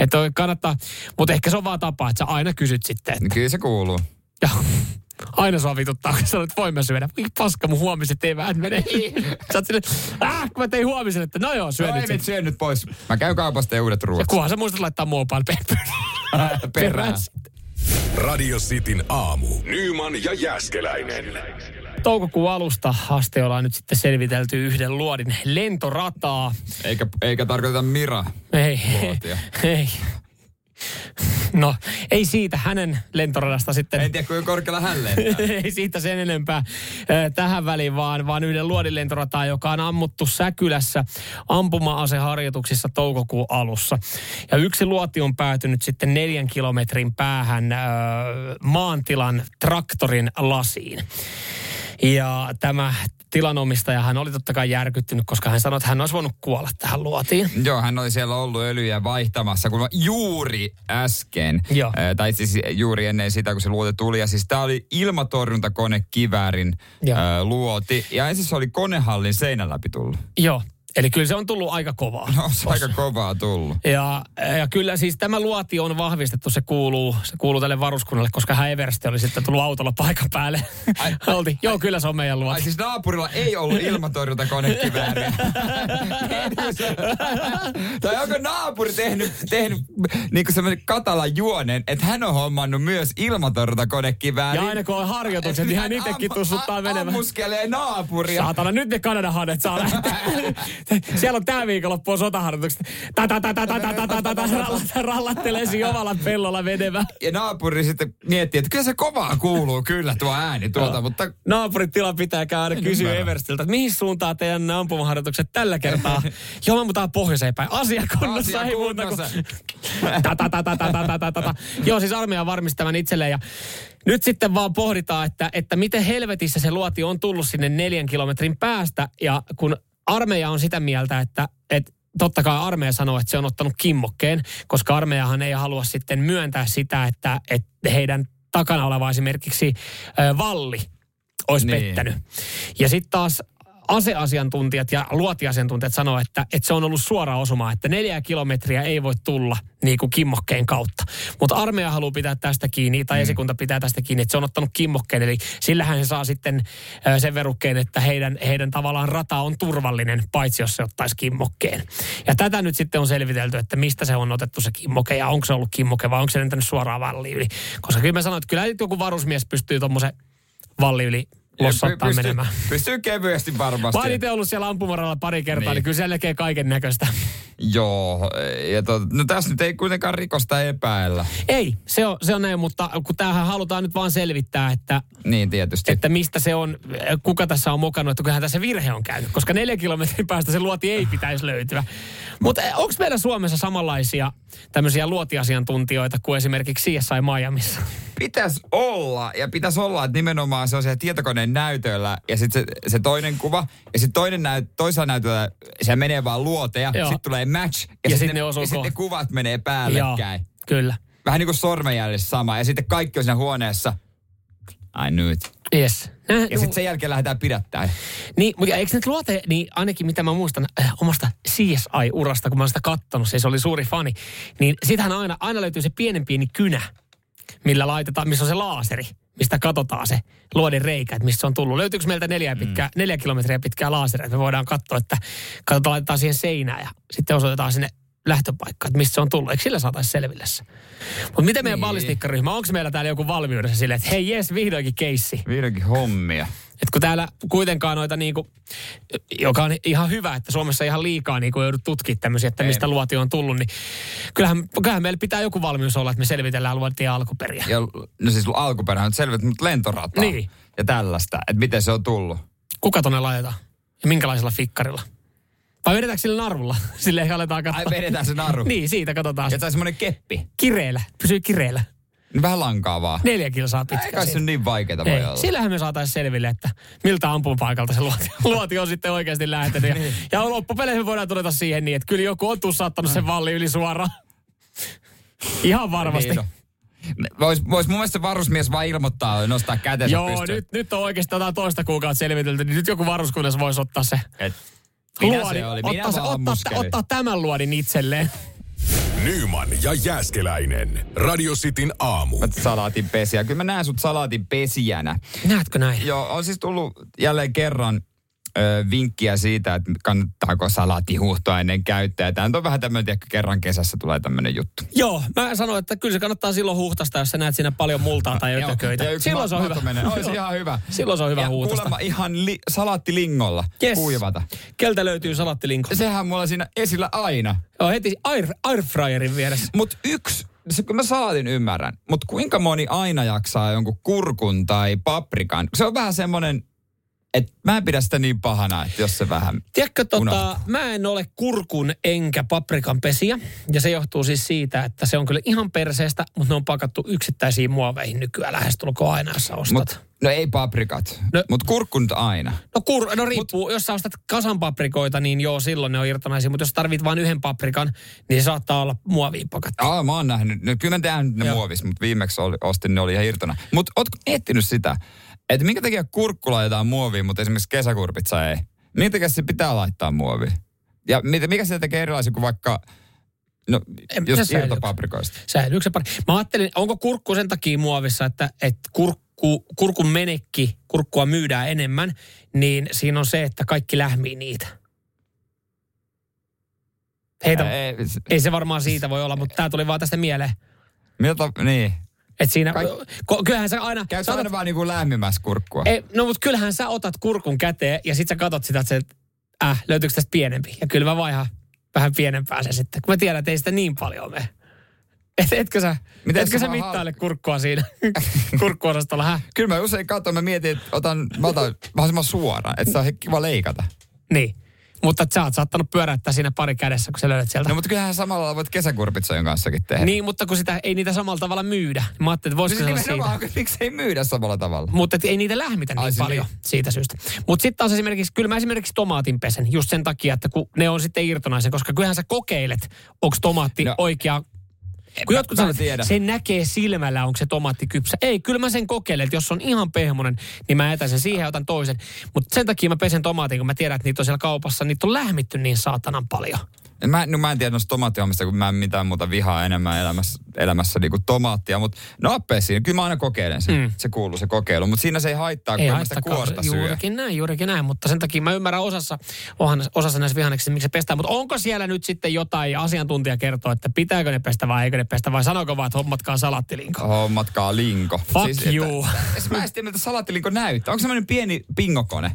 Että kannattaa, mutta ehkä se on vaan tapa, että sä aina kysyt sitten, että Niin Kyllä se kuuluu. ja, [laughs] aina sua vituttaa, kun sanot, että voin mä syödä. Paska, mun huomiset eväät menee. [laughs] Sä oot silleen, äh, kun mä tein huomisen, että no joo, syö No nyt ei syö nyt pois. Mä käyn kaupasta ja uudet Ja ruoat. kunhan sä muistat laittaa mobile pay [laughs] perään. Radio Cityn aamu. Nyman ja Jäskeläinen. Toukokuun alusta asti ollaan nyt sitten selvitelty yhden luodin lentorataa. Eikä, eikä tarkoiteta Mira. Ei, Luotia. ei. [laughs] No, ei siitä hänen lentoradasta sitten. En tiedä, kuinka korkealla hän lentää. [laughs] ei siitä sen enempää tähän väliin, vaan, vaan yhden luodin lentorataa, joka on ammuttu Säkylässä ampuma-aseharjoituksissa toukokuun alussa. Ja yksi luoti on päätynyt sitten neljän kilometrin päähän ö, maantilan traktorin lasiin. Ja tämä tilanomistaja, hän oli totta kai järkyttynyt, koska hän sanoi, että hän olisi voinut kuolla tähän luotiin. Joo, hän oli siellä ollut öljyä vaihtamassa, kun juuri äsken, Joo. ää, tai siis juuri ennen sitä, kun se luoti tuli. Ja siis tämä oli ilmatorjuntakone kiväärin ää, luoti. Ja ensin se oli konehallin seinän läpi tullut. Joo, eli kyllä se on tullut aika kovaa. No, se on aika kovaa tullut. Ja, ja kyllä siis tämä luoti on vahvistettu, se kuuluu, se kuuluu tälle varuskunnalle, koska hän Eversti oli sitten tullut autolla paikan päälle. Ai- [laughs] Oltiin, joo kyllä se on meidän Ai luoti. siis naapurilla ei ollut ilmatorjuntakonekivääriä. [laughs] tai onko naapuri tehnyt, tehnyt niin kuin semmoinen katalan juonen, että hän on hommannut myös ilmatorjuntakonekiväärin. Ja aina kun on harjoitukset, niin hän itsekin tussuttaa menemään. Ammuskelee naapuria. Saatana, nyt ne Kanadan hanet saa lähteä. [laughs] Siellä on tää viikonloppu on sotaharjoitukset. Rallattelee siinä omalla pellolla menemään. Ja naapuri sitten miettii, että kyllä se kovaa kuuluu kyllä tuo ääni tuolta, mutta Naapurin tila pitää käydä kysyä. Everstiltä, että mihin suuntaan teidän ampumaharjoitukset tällä kertaa? Joo, me ammutaan pohjoiseen päin. Asiakunnassa Asia ei muuta kuin... Joo, siis armeija varmisti tämän itselleen ja nyt sitten vaan pohditaan, että, että miten helvetissä se luoti on tullut sinne neljän kilometrin päästä ja kun armeija on sitä mieltä, että, että totta kai armeija sanoo, että se on ottanut kimmokkeen, koska armeijahan ei halua sitten myöntää sitä, että, että heidän takana oleva esimerkiksi ö, valli olisi Niin. pettänyt. Ja sitten taas aseasiantuntijat ja luotiasiantuntijat sanoo, että, että se on ollut suora osuma, että neljä kilometriä ei voi tulla niin kuin kimmokkeen kautta. Mutta armeija haluaa pitää tästä kiinni, tai mm. esikunta pitää tästä kiinni, että se on ottanut kimmokkeen. Eli sillähän he saa sitten sen verukkeen, että heidän, heidän tavallaan rata on turvallinen, paitsi jos se ottaisi kimmokkeen. Ja tätä nyt sitten on selvitelty, että mistä se on otettu se kimmoke, ja onko se ollut kimmoke, vai onko se lentänyt suoraan valli yli. Koska kyllä mä sanoin, että kyllä joku varusmies pystyy tuommoisen valli yli lossattaa pystyy, menemään. Pystyy kevyesti varmasti. Mä oon itse ollut siellä ampumaralla pari kertaa, niin, Niin. kyllä siellä näkee kaiken näköistä. Joo, ja to, no tässä nyt ei kuitenkaan rikosta epäillä. Ei, se on, se on näin, mutta kun tämähän halutaan nyt vaan selvittää, että, Niin tietysti. että mistä se on, kuka tässä on mokannut, että kyllähän tässä virhe on käynyt, koska neljä kilometrin päästä se luoti ei pitäisi löytyä. Mutta onko meillä Suomessa samanlaisia tämmöisiä luotiasiantuntijoita kuin esimerkiksi CSI Miamiissa? Pitäisi olla, ja pitäisi olla, että nimenomaan se on siellä tietokoneen näytöllä, ja sitten se, se, toinen kuva, ja sitten toinen näyt, toisella näytöllä se menee vaan luoteja, sitten tulee match, ja, Ja sitten sit ne, osuu ja sit ne kohta. kuvat menee päällekkäin. Joo, kyllä. Vähän niin kuin sormenjäljissä sama, ja sitten kaikki on siinä huoneessa. I knew it. Yes. Nä, Ja sitten sen jälkeen lähdetään pidättämään. Niin, mutta eikö nyt luote, niin ainakin mitä mä muistan äh, omasta CSI-urasta, kun mä oon sitä kattonut, siis oli suuri fani, niin sitähän aina, aina löytyy se pienen pieni kynä, millä laitetaan, missä on se laaseri, mistä katsotaan se luodin reikä, että mistä se on tullut. Löytyykö meiltä neljä, pitkää, neljä kilometriä pitkää laaseria, että me voidaan katsoa, että katsotaan, laitetaan siihen seinään ja sitten osoitetaan sinne lähtöpaikka, että mistä se on tullut. Eikö sillä saataisiin selville se? Mutta miten meidän Niin. ballistikkaryhmä, onko meillä täällä joku valmiudessa silleen, että hei jes, vihdoinkin keissi? Vihdoinkin hommia. Et kun täällä kuitenkaan noita niinku, joka on ihan hyvä, että Suomessa ihan liikaa niinku joudut tutkimaan tämmöisiä, että Ei. mistä luotio on tullut, niin kyllähän, kyllähän meillä pitää joku valmius olla, että me selvitellään luotien alkuperiä. Ja, no siis alkuperä on selvä, mutta lentorata Niin. ja tällaista, että miten se on tullut. Kuka tonne laitetaan? Ja minkälaisella fikkarilla? Vai vedetäänkö sillä narulla? [laughs] Silleen aletaan katsoa. Ai vedetään se naru. [laughs] niin, siitä katsotaan. Ja tai semmoinen keppi. Kireellä. Pysyy kireellä. Niin vähän lankaa vaan. Neljä kilsaa Ei pitkä. kai se niin vaikeeta voi Ei. olla. Sillähän me saataisiin selville, että miltä ampumapaikalta se luoti, [laughs] luoti on sitten oikeasti lähtenyt. Ja, Niin. ja loppupeleihin me voidaan todeta siihen niin, että kyllä joku on tussaattanut sen valli yli suoraan. Ihan varmasti. Niin, no. Vois, vois mun mielestä varusmies vaan ilmoittaa ja nostaa kätensä Joo, pystyyn. nyt, nyt on oikeastaan toista kuukautta selvitelty, niin nyt joku varuskunnassa voisi ottaa se Et, minä luodin, se oli, minä ottaa, ottaa, ottaa tämän luodin itselleen. Nyman ja Jääskeläinen. Radio Cityn aamu. Salaatin pesiä. Kyllä mä näen sut salaatin pesijänä. Näetkö näin? Joo, on siis tullut jälleen kerran ö, vinkkiä siitä, että kannattaako salaatti huuhtoa ennen käyttöä. Tämä on vähän tämmöinen, että kerran kesässä tulee tämmöinen juttu. Joo, mä sanoin, että kyllä se kannattaa silloin huuhtasta, jos sä näet siinä paljon multaa tai ötököitä. Silloin se on hyvä. menee. Olisi ihan hyvä. Silloin se on hyvä ja huutosta. kuulemma ihan li- salaattilingolla Yes. kuivata. Keltä löytyy salattilinko? Sehän mulla siinä esillä aina. Joo, heti air, airfryerin vieressä. Mutta yksi, se, kun mä salaatin ymmärrän, mutta kuinka moni aina jaksaa jonkun kurkun tai paprikan? Se on vähän semmoinen, että mä en pidä sitä niin pahana, että jos se vähän... Tiedätkö, tota, mä en ole kurkun enkä paprikan pesiä. Ja se johtuu siis siitä, että se on kyllä ihan perseestä, mutta ne on pakattu yksittäisiin muoveihin nykyään lähestulkoon aina, jos sä ostat. Mut, no ei paprikat, No- mutta kurkun nyt aina. No, kur, no riippuu, Mut, jos sä ostat kasan paprikoita, niin joo, silloin ne on irtonaisia. Mutta jos tarvit vain yhden paprikan, niin se saattaa olla muoviin pakattu. Aa, mä oon nähnyt. No, kyllä mä tehdään ne Joo. muovis, mutta viimeksi oli, ostin, ne oli ihan irtona. Mutta ootko miettinyt sitä, että minkä takia kurkku laitetaan muoviin, mutta esimerkiksi kesäkurpitsa ei? Minkä takia se pitää laittaa muoviin? Ja mit- mikä se tekee erilaisia kuin vaikka, no, En- just säilyy. irtopaprikoista? Säilyykö se pari? Mä ajattelin, onko kurkku sen takia muovissa, että, että kurkku, kurkun menekki, kurkkua myydään enemmän, niin siinä on se, että kaikki lähmii niitä. Heitä, Ei, se- ei se varmaan siitä voi olla, mutta tämä tuli vaan tästä mieleen. Mitä ta- niin. Että siinä, Kaik- kyllähän sä aina... Käy sä aina otat, vaan niinku lämmimässä kurkkua. ei, no mutta kyllähän sä otat kurkun käteen ja sit sä katot sitä, että se, äh, löytyykö tästä pienempi. Ja kyllä mä vaihan vähän pienempää se sitten, kun mä tiedän, että ei sitä niin paljon mene. Et, etkö sä, Miten etkö sä mittaile kurkkua siinä [laughs] kurkkuosastolla, häh? Kyllä mä usein katson, mä mietin, että otan, mä otan mahdollisimman suoraan, että se on kiva leikata. Niin. Mutta sä oot saattanut pyöräyttää siinä pari kädessä, kun sä löydät sieltä. No mutta kyllähän samalla voit kesäkurpitsojen kanssakin tehdä. Niin, mutta kun sitä ei niitä samalla tavalla myydä. Mä ajattelin, että voisiko Siis se olla siitä. [laughs] miksi ei myydä samalla tavalla? Mutta ei niitä lähmitä niin Ai, se paljon niin. siitä syystä. Mutta sitten taas esimerkiksi, kyllä mä esimerkiksi tomaatin pesen just sen takia, että kun ne on sitten irtonaisen, koska kyllähän sä kokeilet, onko tomaatti no. No. oikea Kun jotkut sanoo, tiedä. että sen näkee silmällä, onko se tomaatti kypsä. Ei, kyllä mä sen kokeilen, että jos on ihan pehmonen, niin mä jätän sen siihen ja otan toisen. Mutta sen takia mä pesen tomaatin, kun mä tiedän, että niitä on siellä kaupassa, niitä on lähmitty niin saatanan paljon. Mä, no mä en tiedä noista tomaattihommista, kun mä en mitään muuta vihaa enemmän elämässä, elämässä niin kuin tomaattia. Mutta no appelsiini, kyllä mä aina kokeilen sen. Mm. Se kuuluu se kokeilu. Mutta siinä se ei haittaa, kun Ei en sitä kuorta syö. Juurikin näin, juurikin näin. Mutta sen takia mä ymmärrän osassa, onhan, osassa näissä vihanneksissa, miksi se pestään. Mutta onko siellä nyt sitten jotain asiantuntija kertoo, että pitääkö ne pestä vai eikö ne pestä vai sanoiko vaan, että hommatkaa salattilinko? Hommatkaa linko. Fuck you. Että, [laughs] mä en tiedä, miltä salattilinko näyttää. Onko semmoinen pieni pingokone?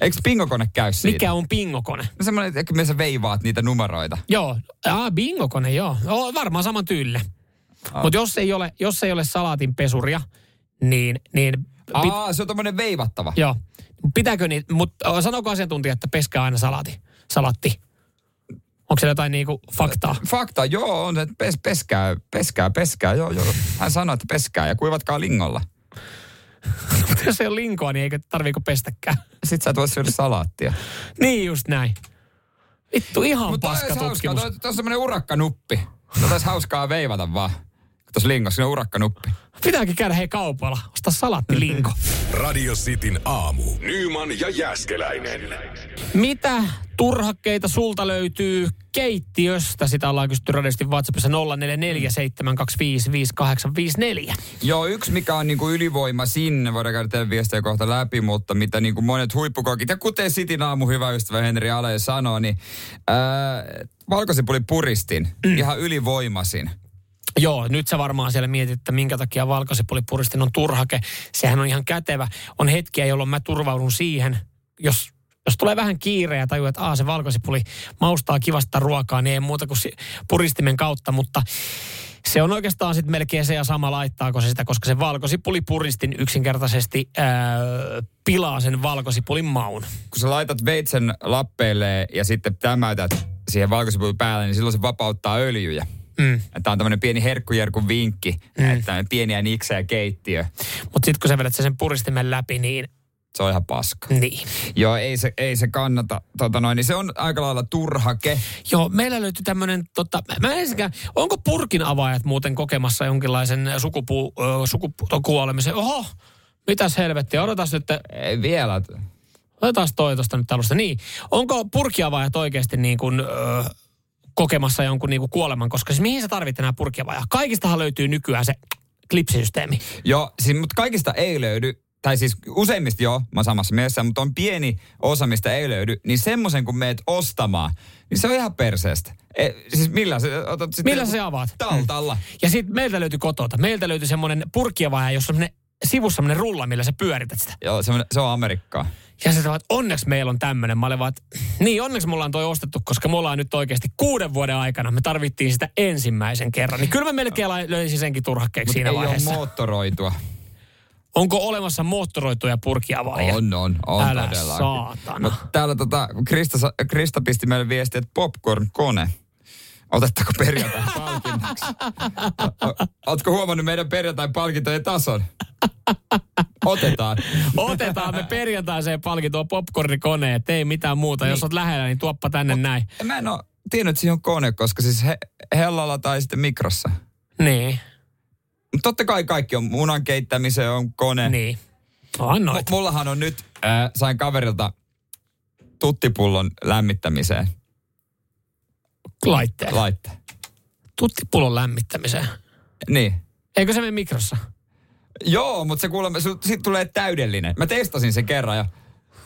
Eikö pingokone käy siitä? Mikä on pingokone? No semmoinen, että sä veivaat niitä numeroita. Joo, ah, bingokone, joo. joo varmaan saman tyylille. Mutta jos ei ole, jos ei ole salaatin pesuria, niin, niin pit, Aa, se on tommonen veivattava. joo. Pitääkö niin, mutta sanooko asiantuntija, että peskää aina salaati, salatti? Onko siellä jotain niinku faktaa? Fakta, joo, on, että pes, peskää, peskää, peskää, joo, joo. Hän sanoi, että peskää ja kuivatkaa lingolla. [laughs] jos ei ole linkoa, niin eikö tarviiko pestäkään? Sitten sä et voi syödä salaattia. niin just näin. Vittu, ihan Mutta paska tuossa tutkimus. on semmoinen urakkanuppi. Tätä olisi hauskaa veivata vaan. Tuossa lingossa on urakkanuppi. Pitääkin käydä hei kaupalla, ostaa salaattilinko. [laughs] Radio Cityn aamu. Nyman ja Jäskeläinen. Mitä turhakkeita sulta löytyy keittiöstä? Sitä ollaan kysytty radiosti WhatsAppissa 0447255854. Joo, yksi mikä on niinku ylivoima sinne, voidaan käydä teidän viestejä kohta läpi, mutta mitä niinku monet huippukokit, ja kuten Sitin aamu hyvä ystävä Henri Ale sanoi, niin ää, valkosipuli puristin, mm. ihan ylivoimasin. Joo, nyt sä varmaan siellä mietit, että minkä takia valkosipulipuristin on turhake. Sehän on ihan kätevä. On hetkiä, jolloin mä turvaudun siihen, jos, jos tulee vähän kiire ja tajuu, että Aa, se valkosipuli maustaa kivasta ruokaa, niin ei muuta kuin puristimen kautta, mutta se on oikeastaan sitten melkein se ja sama laittaako se sitä, koska se valkosipulipuristin yksinkertaisesti ää, pilaa sen valkosipulin maun. Kun sä laitat veitsen lappeille ja sitten tämäytät siihen valkosipulin päälle, niin silloin se vapauttaa öljyjä. Mm. Tämä on tämmöinen pieni herkkujerkun vinkki, mm. että pieniä niksejä keittiö. Mutta sitten kun sä vedät sen puristimen läpi, niin, Se on ihan paska. niin. Joo, ei se, ei se kannata. Tota noin, niin se on aika lailla turhake. Joo, meillä löytyi tämmöinen, tota, mä en ensinkään, onko purkin avaajat muuten kokemassa jonkinlaisen sukupu, ö, sukupuolemisen? Oho, mitäs helvettiä, odotas nyt, Ei vielä. otetaan toi tuosta nyt alusta. Niin, onko purkiavaajat oikeasti niin kuin, kokemassa jonkun niin kuin kuoleman, koska siis mihin sä tarvitset enää purkiavaajaa? Kaikistahan löytyy nykyään se klipsisysteemi. Joo, siis, mutta kaikista ei löydy, tai siis useimmista joo, mä samassa mielessä, mutta on pieni osa, mistä ei löydy, niin semmoisen kun meet ostamaan, niin se on ihan perseestä. E, siis millä se, otat sitten Millä se avaat? Taltalla. Ja sitten meiltä löytyi kotota. Meiltä löytyi semmoinen purkiavaaja, jossa on sivussa semmoinen rulla, millä sä pyörität sitä. Joo, se on Amerikkaa. Ja se sanoi, että onneksi meillä on tämmöinen. Mä olin vaan, että niin onneksi mulla on toi ostettu, koska me ollaan nyt oikeasti kuuden vuoden aikana. Me tarvittiin sitä ensimmäisen kerran. Niin kyllä mä melkein löysin senkin turhakkeeksi siinä ei vaiheessa. ole moottoroitua. Onko olemassa moottoroituja purkiavaajia? On, on, on Älä todellakin. saatana. Mut täällä tota, Krista, Krista pisti meille viestiä, että popcorn-kone. Otetteko perjantai palkinnoksi? O- o- Ootko huomannut meidän perjantai palkintojen tason? Otetaan. Otetaan me perjantaiseen palkintoon popcornikoneen. Ei mitään muuta. Niin. Jos oot lähellä, niin tuoppa tänne näin. Mä en oo tiennyt, että siihen on kone, koska siis he, hellalla tai sitten mikrossa. Niin, Mutta totta kai kaikki on munan keittämiseen on kone. niin. Annoit. M- mullahan on nyt, äh, sain kaverilta tuttipullon lämmittämiseen Laitteen. laitteen. Tuttipullon lämmittämiseen. Niin. Eikö se mene mikrossa? Joo, mutta se kuulemma, siitä tulee täydellinen. Mä testasin sen kerran ja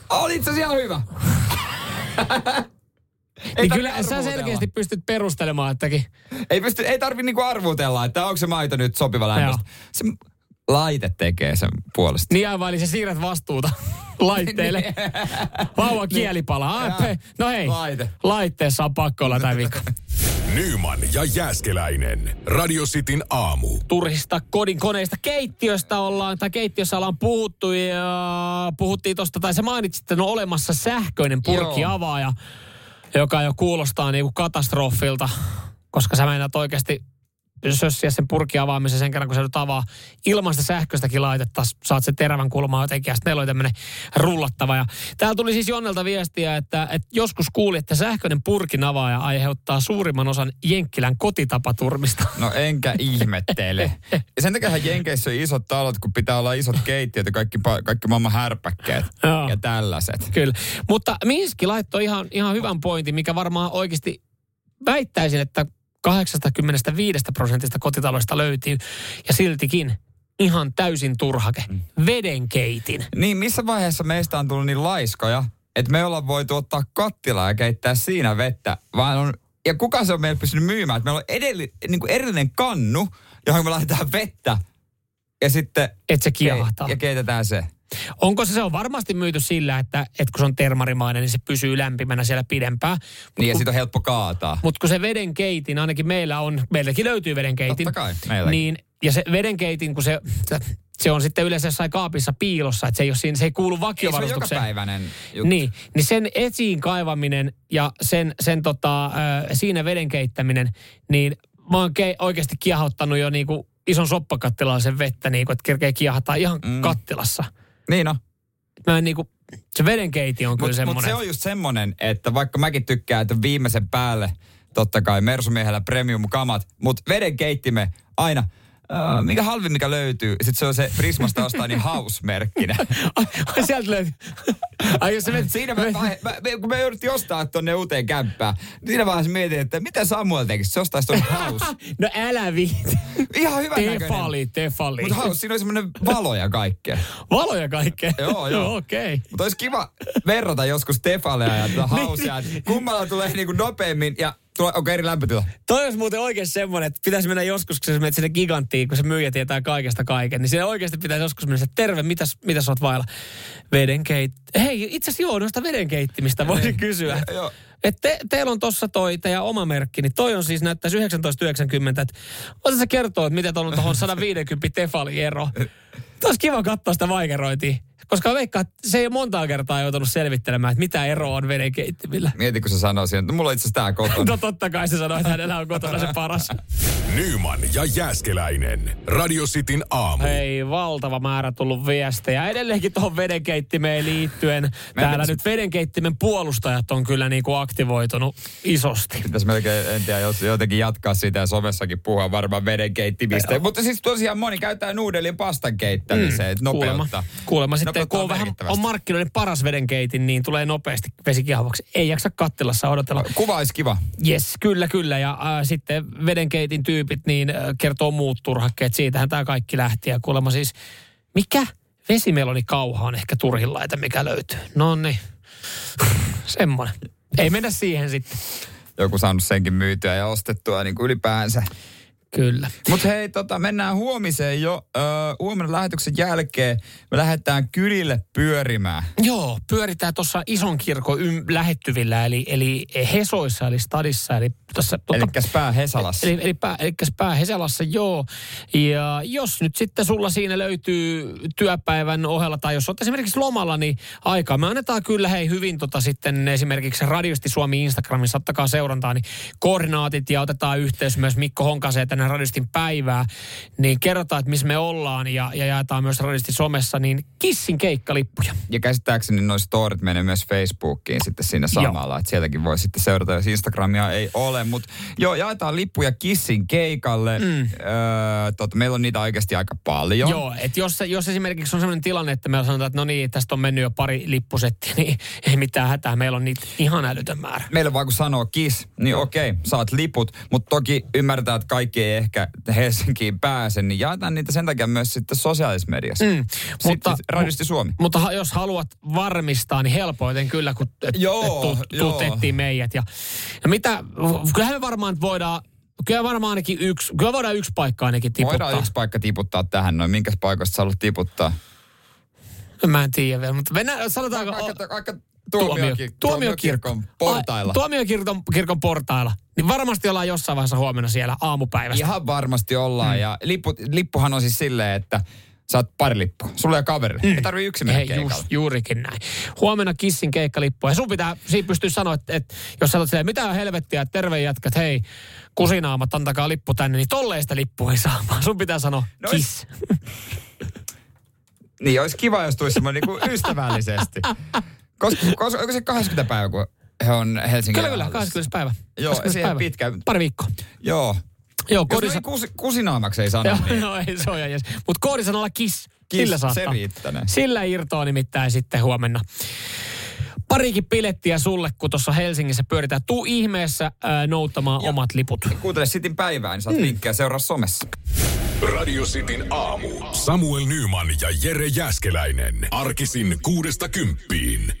oli itse asiassa ihan hyvä. [laughs] niin kyllä sä selkeästi pystyt perustelemaan, ettekin. Ei, pysty, ei tarvi niinku arvuutella, että onko se maito nyt sopiva lämpöistä. Se laite tekee sen puolesta. Niin aivan, eli sä siirrät vastuuta [laughs] laitteelle. Vauva kielipala. Ah, pe- no hei, Laite. laitteessa on pakko olla tämä viikko. [laughs] Nyman ja Jäskeläinen. Radio Cityn aamu. Turhista kodin koneista keittiöstä ollaan, tai keittiössä ollaan puhuttu ja puhuttiin tosta, tai sä mainitsit, että on olemassa sähköinen purkkiavaaja, joka jo kuulostaa niinku katastrofilta, koska sä meinaat oikeasti sössiä sen purkin avaamisen sen kerran, kun se nyt avaa ilman sitä sähköistäkin laitetta, saat sen terävän kulmaa jotenkin, ja sitten meillä oli tämmöinen rullattava. Ja täällä tuli siis Jonnelta viestiä, että, että joskus kuuli, että sähköinen purkin avaaja aiheuttaa suurimman osan Jenkkilän kotitapaturmista. No enkä ihmettele. Ja [laughs] sen takia Jenkeissä on isot talot, kun pitää olla isot keittiöt ja kaikki, kaikki maailman härpäkkeet Joo. ja tällaiset. Kyllä. Mutta Minski laittoi ihan, ihan hyvän pointin, mikä varmaan oikeasti väittäisin, että 85 prosentista kotitaloista löytyy. Ja siltikin ihan täysin turhake. Vedenkeitin. Niin, missä vaiheessa meistä on tullut niin laiskoja, että me ollaan voitu ottaa kattilaa ja keittää siinä vettä, vaan on, ja kuka se on meille pystynyt myymään, että meillä on edelli, niin kuin erillinen kannu, johon me laitetaan vettä ja sitten Että se kiehahtaa. ja keitetään se. Onko se, se on varmasti myyty sillä, että, että kun se on termarimainen, niin se pysyy lämpimänä siellä pidempään. Niin ja kun- siitä on helppo kaataa. Mutta kun se vedenkeitin, ainakin meillä on, meilläkin löytyy vedenkeitin. Totta kai, meilläkin. Niin, ja se vedenkeitin, kun se, se, on sitten yleensä jossain kaapissa piilossa, että se ei, ole siinä, se ei kuulu Ei se vakiovarustukseen. jokapäiväinen juttu. Niin, niin sen esiin kaivaminen ja sen, sen tota, siinä veden keittäminen, niin mä oon ke, oikeasti kiehottanut jo niinku ison soppakattilaan sen vettä, niinku, että kerkee kiehahtaa ihan mm. kattilassa. Niin on. Mä en niinku, se vedenkeiti on kyllä Mutta mut semmoinen. se on just semmoinen, että vaikka mäkin tykkään, että viimeisen päälle totta kai Mersumiehellä premium-kamat, mutta veden keittimme aina, Uh, mikä halvin, mikä löytyy. Sitten se on se Prismasta ostaa niin ai, ai, sieltä löytyy. Ai jos se vet, Siinä mä, mä, mä, kun me jouduttiin ostaa tonne uuteen kämppään, niin siinä vaiheessa mietin, että mitä Samuel tekisi, se ostaisi ton house. [laughs] No älä viiti. Ihan hyvän näköinen. Tefali, tefali. Mutta house, siinä on semmoinen valo ja kaikkea. Valoja kaikkea. Joo, joo. [laughs] Okei. Okay. Mutta olisi kiva verrata joskus Tefalea ja tätä hausea, että kummalla tulee niinku nopeammin ja tulee, onko eri lämpötila? Toi olisi muuten oikein semmoinen, että pitäisi mennä joskus, kun sä menet sinne giganttiin, kun se myyjä tietää kaikesta kaiken, niin siellä oikeasti pitäisi joskus mennä, että terve, mitäs, mitäs oot vailla? Vedenkeit... Hei, itse asiassa joo, noista vedenkeittimistä voisin kysyä. Joo. Et te, teillä on tossa toi teidän oma merkki, niin toi on siis näyttäisi 1990, että voisit sä kertoa, että miten on tuohon [laughs] 150 tefali ero. Tuo olisi kiva katsoa sitä vaikerointia. Koska veikkaa, että se ei ole montaa kertaa joutunut selvittelemään, että mitä eroa on vedenkeittimillä. Mieti, kun sä sanoisin, että mulla on itse asiassa tää kotona. [laughs] No totta kai se sanoi, että hänellä on kotona se paras. Nyman ja Jääskeläinen. Radio Cityn aamu. Hei, valtava määrä tullut viestejä. Edelleenkin tuohon vedenkeittimeen liittyen. Täällä pitäisi- nyt vedenkeittimen puolustajat on kyllä niinku aktivoitunut isosti. Pitäisi melkein, en tiedä, jos jotenkin jatkaa sitä ja somessakin puhua varmaan veden keittimistä. Mutta siis tosiaan moni käyttää nuudelin pastan keittämiseen, mm, Kuulemma, nopeutta. kuulemma sitten, Kun on, vähän, on markkinoiden paras vedenkeitin, niin tulee nopeasti vesikihavaksi. Ei jaksa kattilassa odotella. Kuva olisi kiva. Yes, kyllä, kyllä. Ja äh, sitten vedenkeitin tyypit niin äh, kertoo muut turhakkeet. Siitähän tämä kaikki lähti. Ja kuulemma siis, mikä vesimeloni kauha on ehkä turhin laita, mikä löytyy. No niin, semmoinen. Ei mennä siihen sitten. Joku saanut senkin myytyä ja ostettua niin kuin ylipäänsä. Kyllä. Mutta hei, tota, mennään huomiseen jo. Öö, huomenna lähetyksen jälkeen me lähdetään kylille pyörimään. Joo, pyöritään tuossa ison kirkon ym- lähettyvillä, eli, eli Hesoissa, eli Stadissa, eli tässä... Eli pää Hesalassa. Eli, eli, pää, eli pää Heselassa, joo. Ja jos nyt sitten sulla siinä löytyy työpäivän ohella, tai jos olet esimerkiksi lomalla, niin aikaa. Me annetaan kyllä hei hyvin tota sitten esimerkiksi Radiosti Suomi Instagramissa, ottakaa seurantaa, niin koordinaatit ja otetaan yhteys myös Mikko Honkaseen tänne Radiostin päivää, niin kerrotaan, että missä me ollaan ja, ja jaetaan myös Radiosti somessa, niin kissin keikkalippuja. Ja käsittääkseni noin storit menee myös Facebookiin sitten siinä samalla, että sieltäkin voi sitten seurata, jos Instagramia ei ole. Mutta joo, jaetaan lippuja Kissin keikalle. Mm. Öö, tota, meillä on niitä oikeasti aika paljon. Joo, että jos, jos esimerkiksi on sellainen tilanne, että me sanotaan, että no niin, tästä on mennyt jo pari lippusettiä, [laughs] niin ei mitään hätää. Meillä on niitä ihan älytön määrä. Meille vaan kun sanoo kiss, niin okei, saat liput. Mutta toki ymmärtää, että kaikki ei ehkä Helsinkiin pääse, niin jaetaan niitä sen takia myös sitten sosiaalisessa mediassa. Mm, sitten mutta- Radiosti Suomi. Mutta jos haluat varmistaa, niin helpoiten kyllä, kun et, Joo, et joo. meidät. Ja, ja mitä, kyllähän me varmaan voidaan, kyllä varmaan ainakin yksi, kyllä voidaan yksi paikka ainakin tiputtaa. Voidaan yksi paikka tiputtaa tähän noin. Minkäs paikoista sä haluat tiputtaa? Mä en tiedä vielä, mutta mennään, sanotaanko... Vaikka, vaikka Tuomio, tuomiokir- tuomiokirkon portailla. Ai, Tuomiokirkon kirkon portailla. Niin varmasti ollaan jossain vaiheessa huomenna siellä aamupäivästä. Ihan varmasti ollaan. Mm. Ja lippu, lippuhan on siis silleen, että saat pari lippua. Sulle ja kaverille. Mm. Ei tarvii yksin mennä keikalle. just, juurikin näin. Huomenna Kissin keikkalippu. Ja sun pitää, siinä pystyy sanoa, että, että jos sä olet silleen, mitä helvettiä, että terve jätkät, hei, kusinaamat, antakaa lippu tänne, niin tolleista lippua ei saa, vaan sun pitää sanoa No, kiss. [laughs] Niin, olisi kiva, jos tulisi semmoinen niin ystävällisesti. Koska, koska, onko se 80 päivä, kun he on Helsingin Kyllä, kyllä, jäähalleissa? 20. päivä. Joo, 20. siihen päivä. pitkä. Pari viikkoa. Joo. Joo, Jos ei kusi, kusinaamaksi ei sano, niin joo, ei se on jees. Mutta koodisanalla kiss. Kiss, Sillä se saattaa. riittänee. Sillä irtoaa nimittäin sitten huomenna. Parikin pilettiä sulle, kun tuossa Helsingissä pyöritään. Tuu ihmeessä ää, nouttamaan Ja- omat liput. kuuntele Sitin päivää, niin saat mm. vinkkejä seuraa somessa. Radio Cityn aamu. Samuel Nyman ja Jere Jäskeläinen. Arkisin kuudesta kymppiin.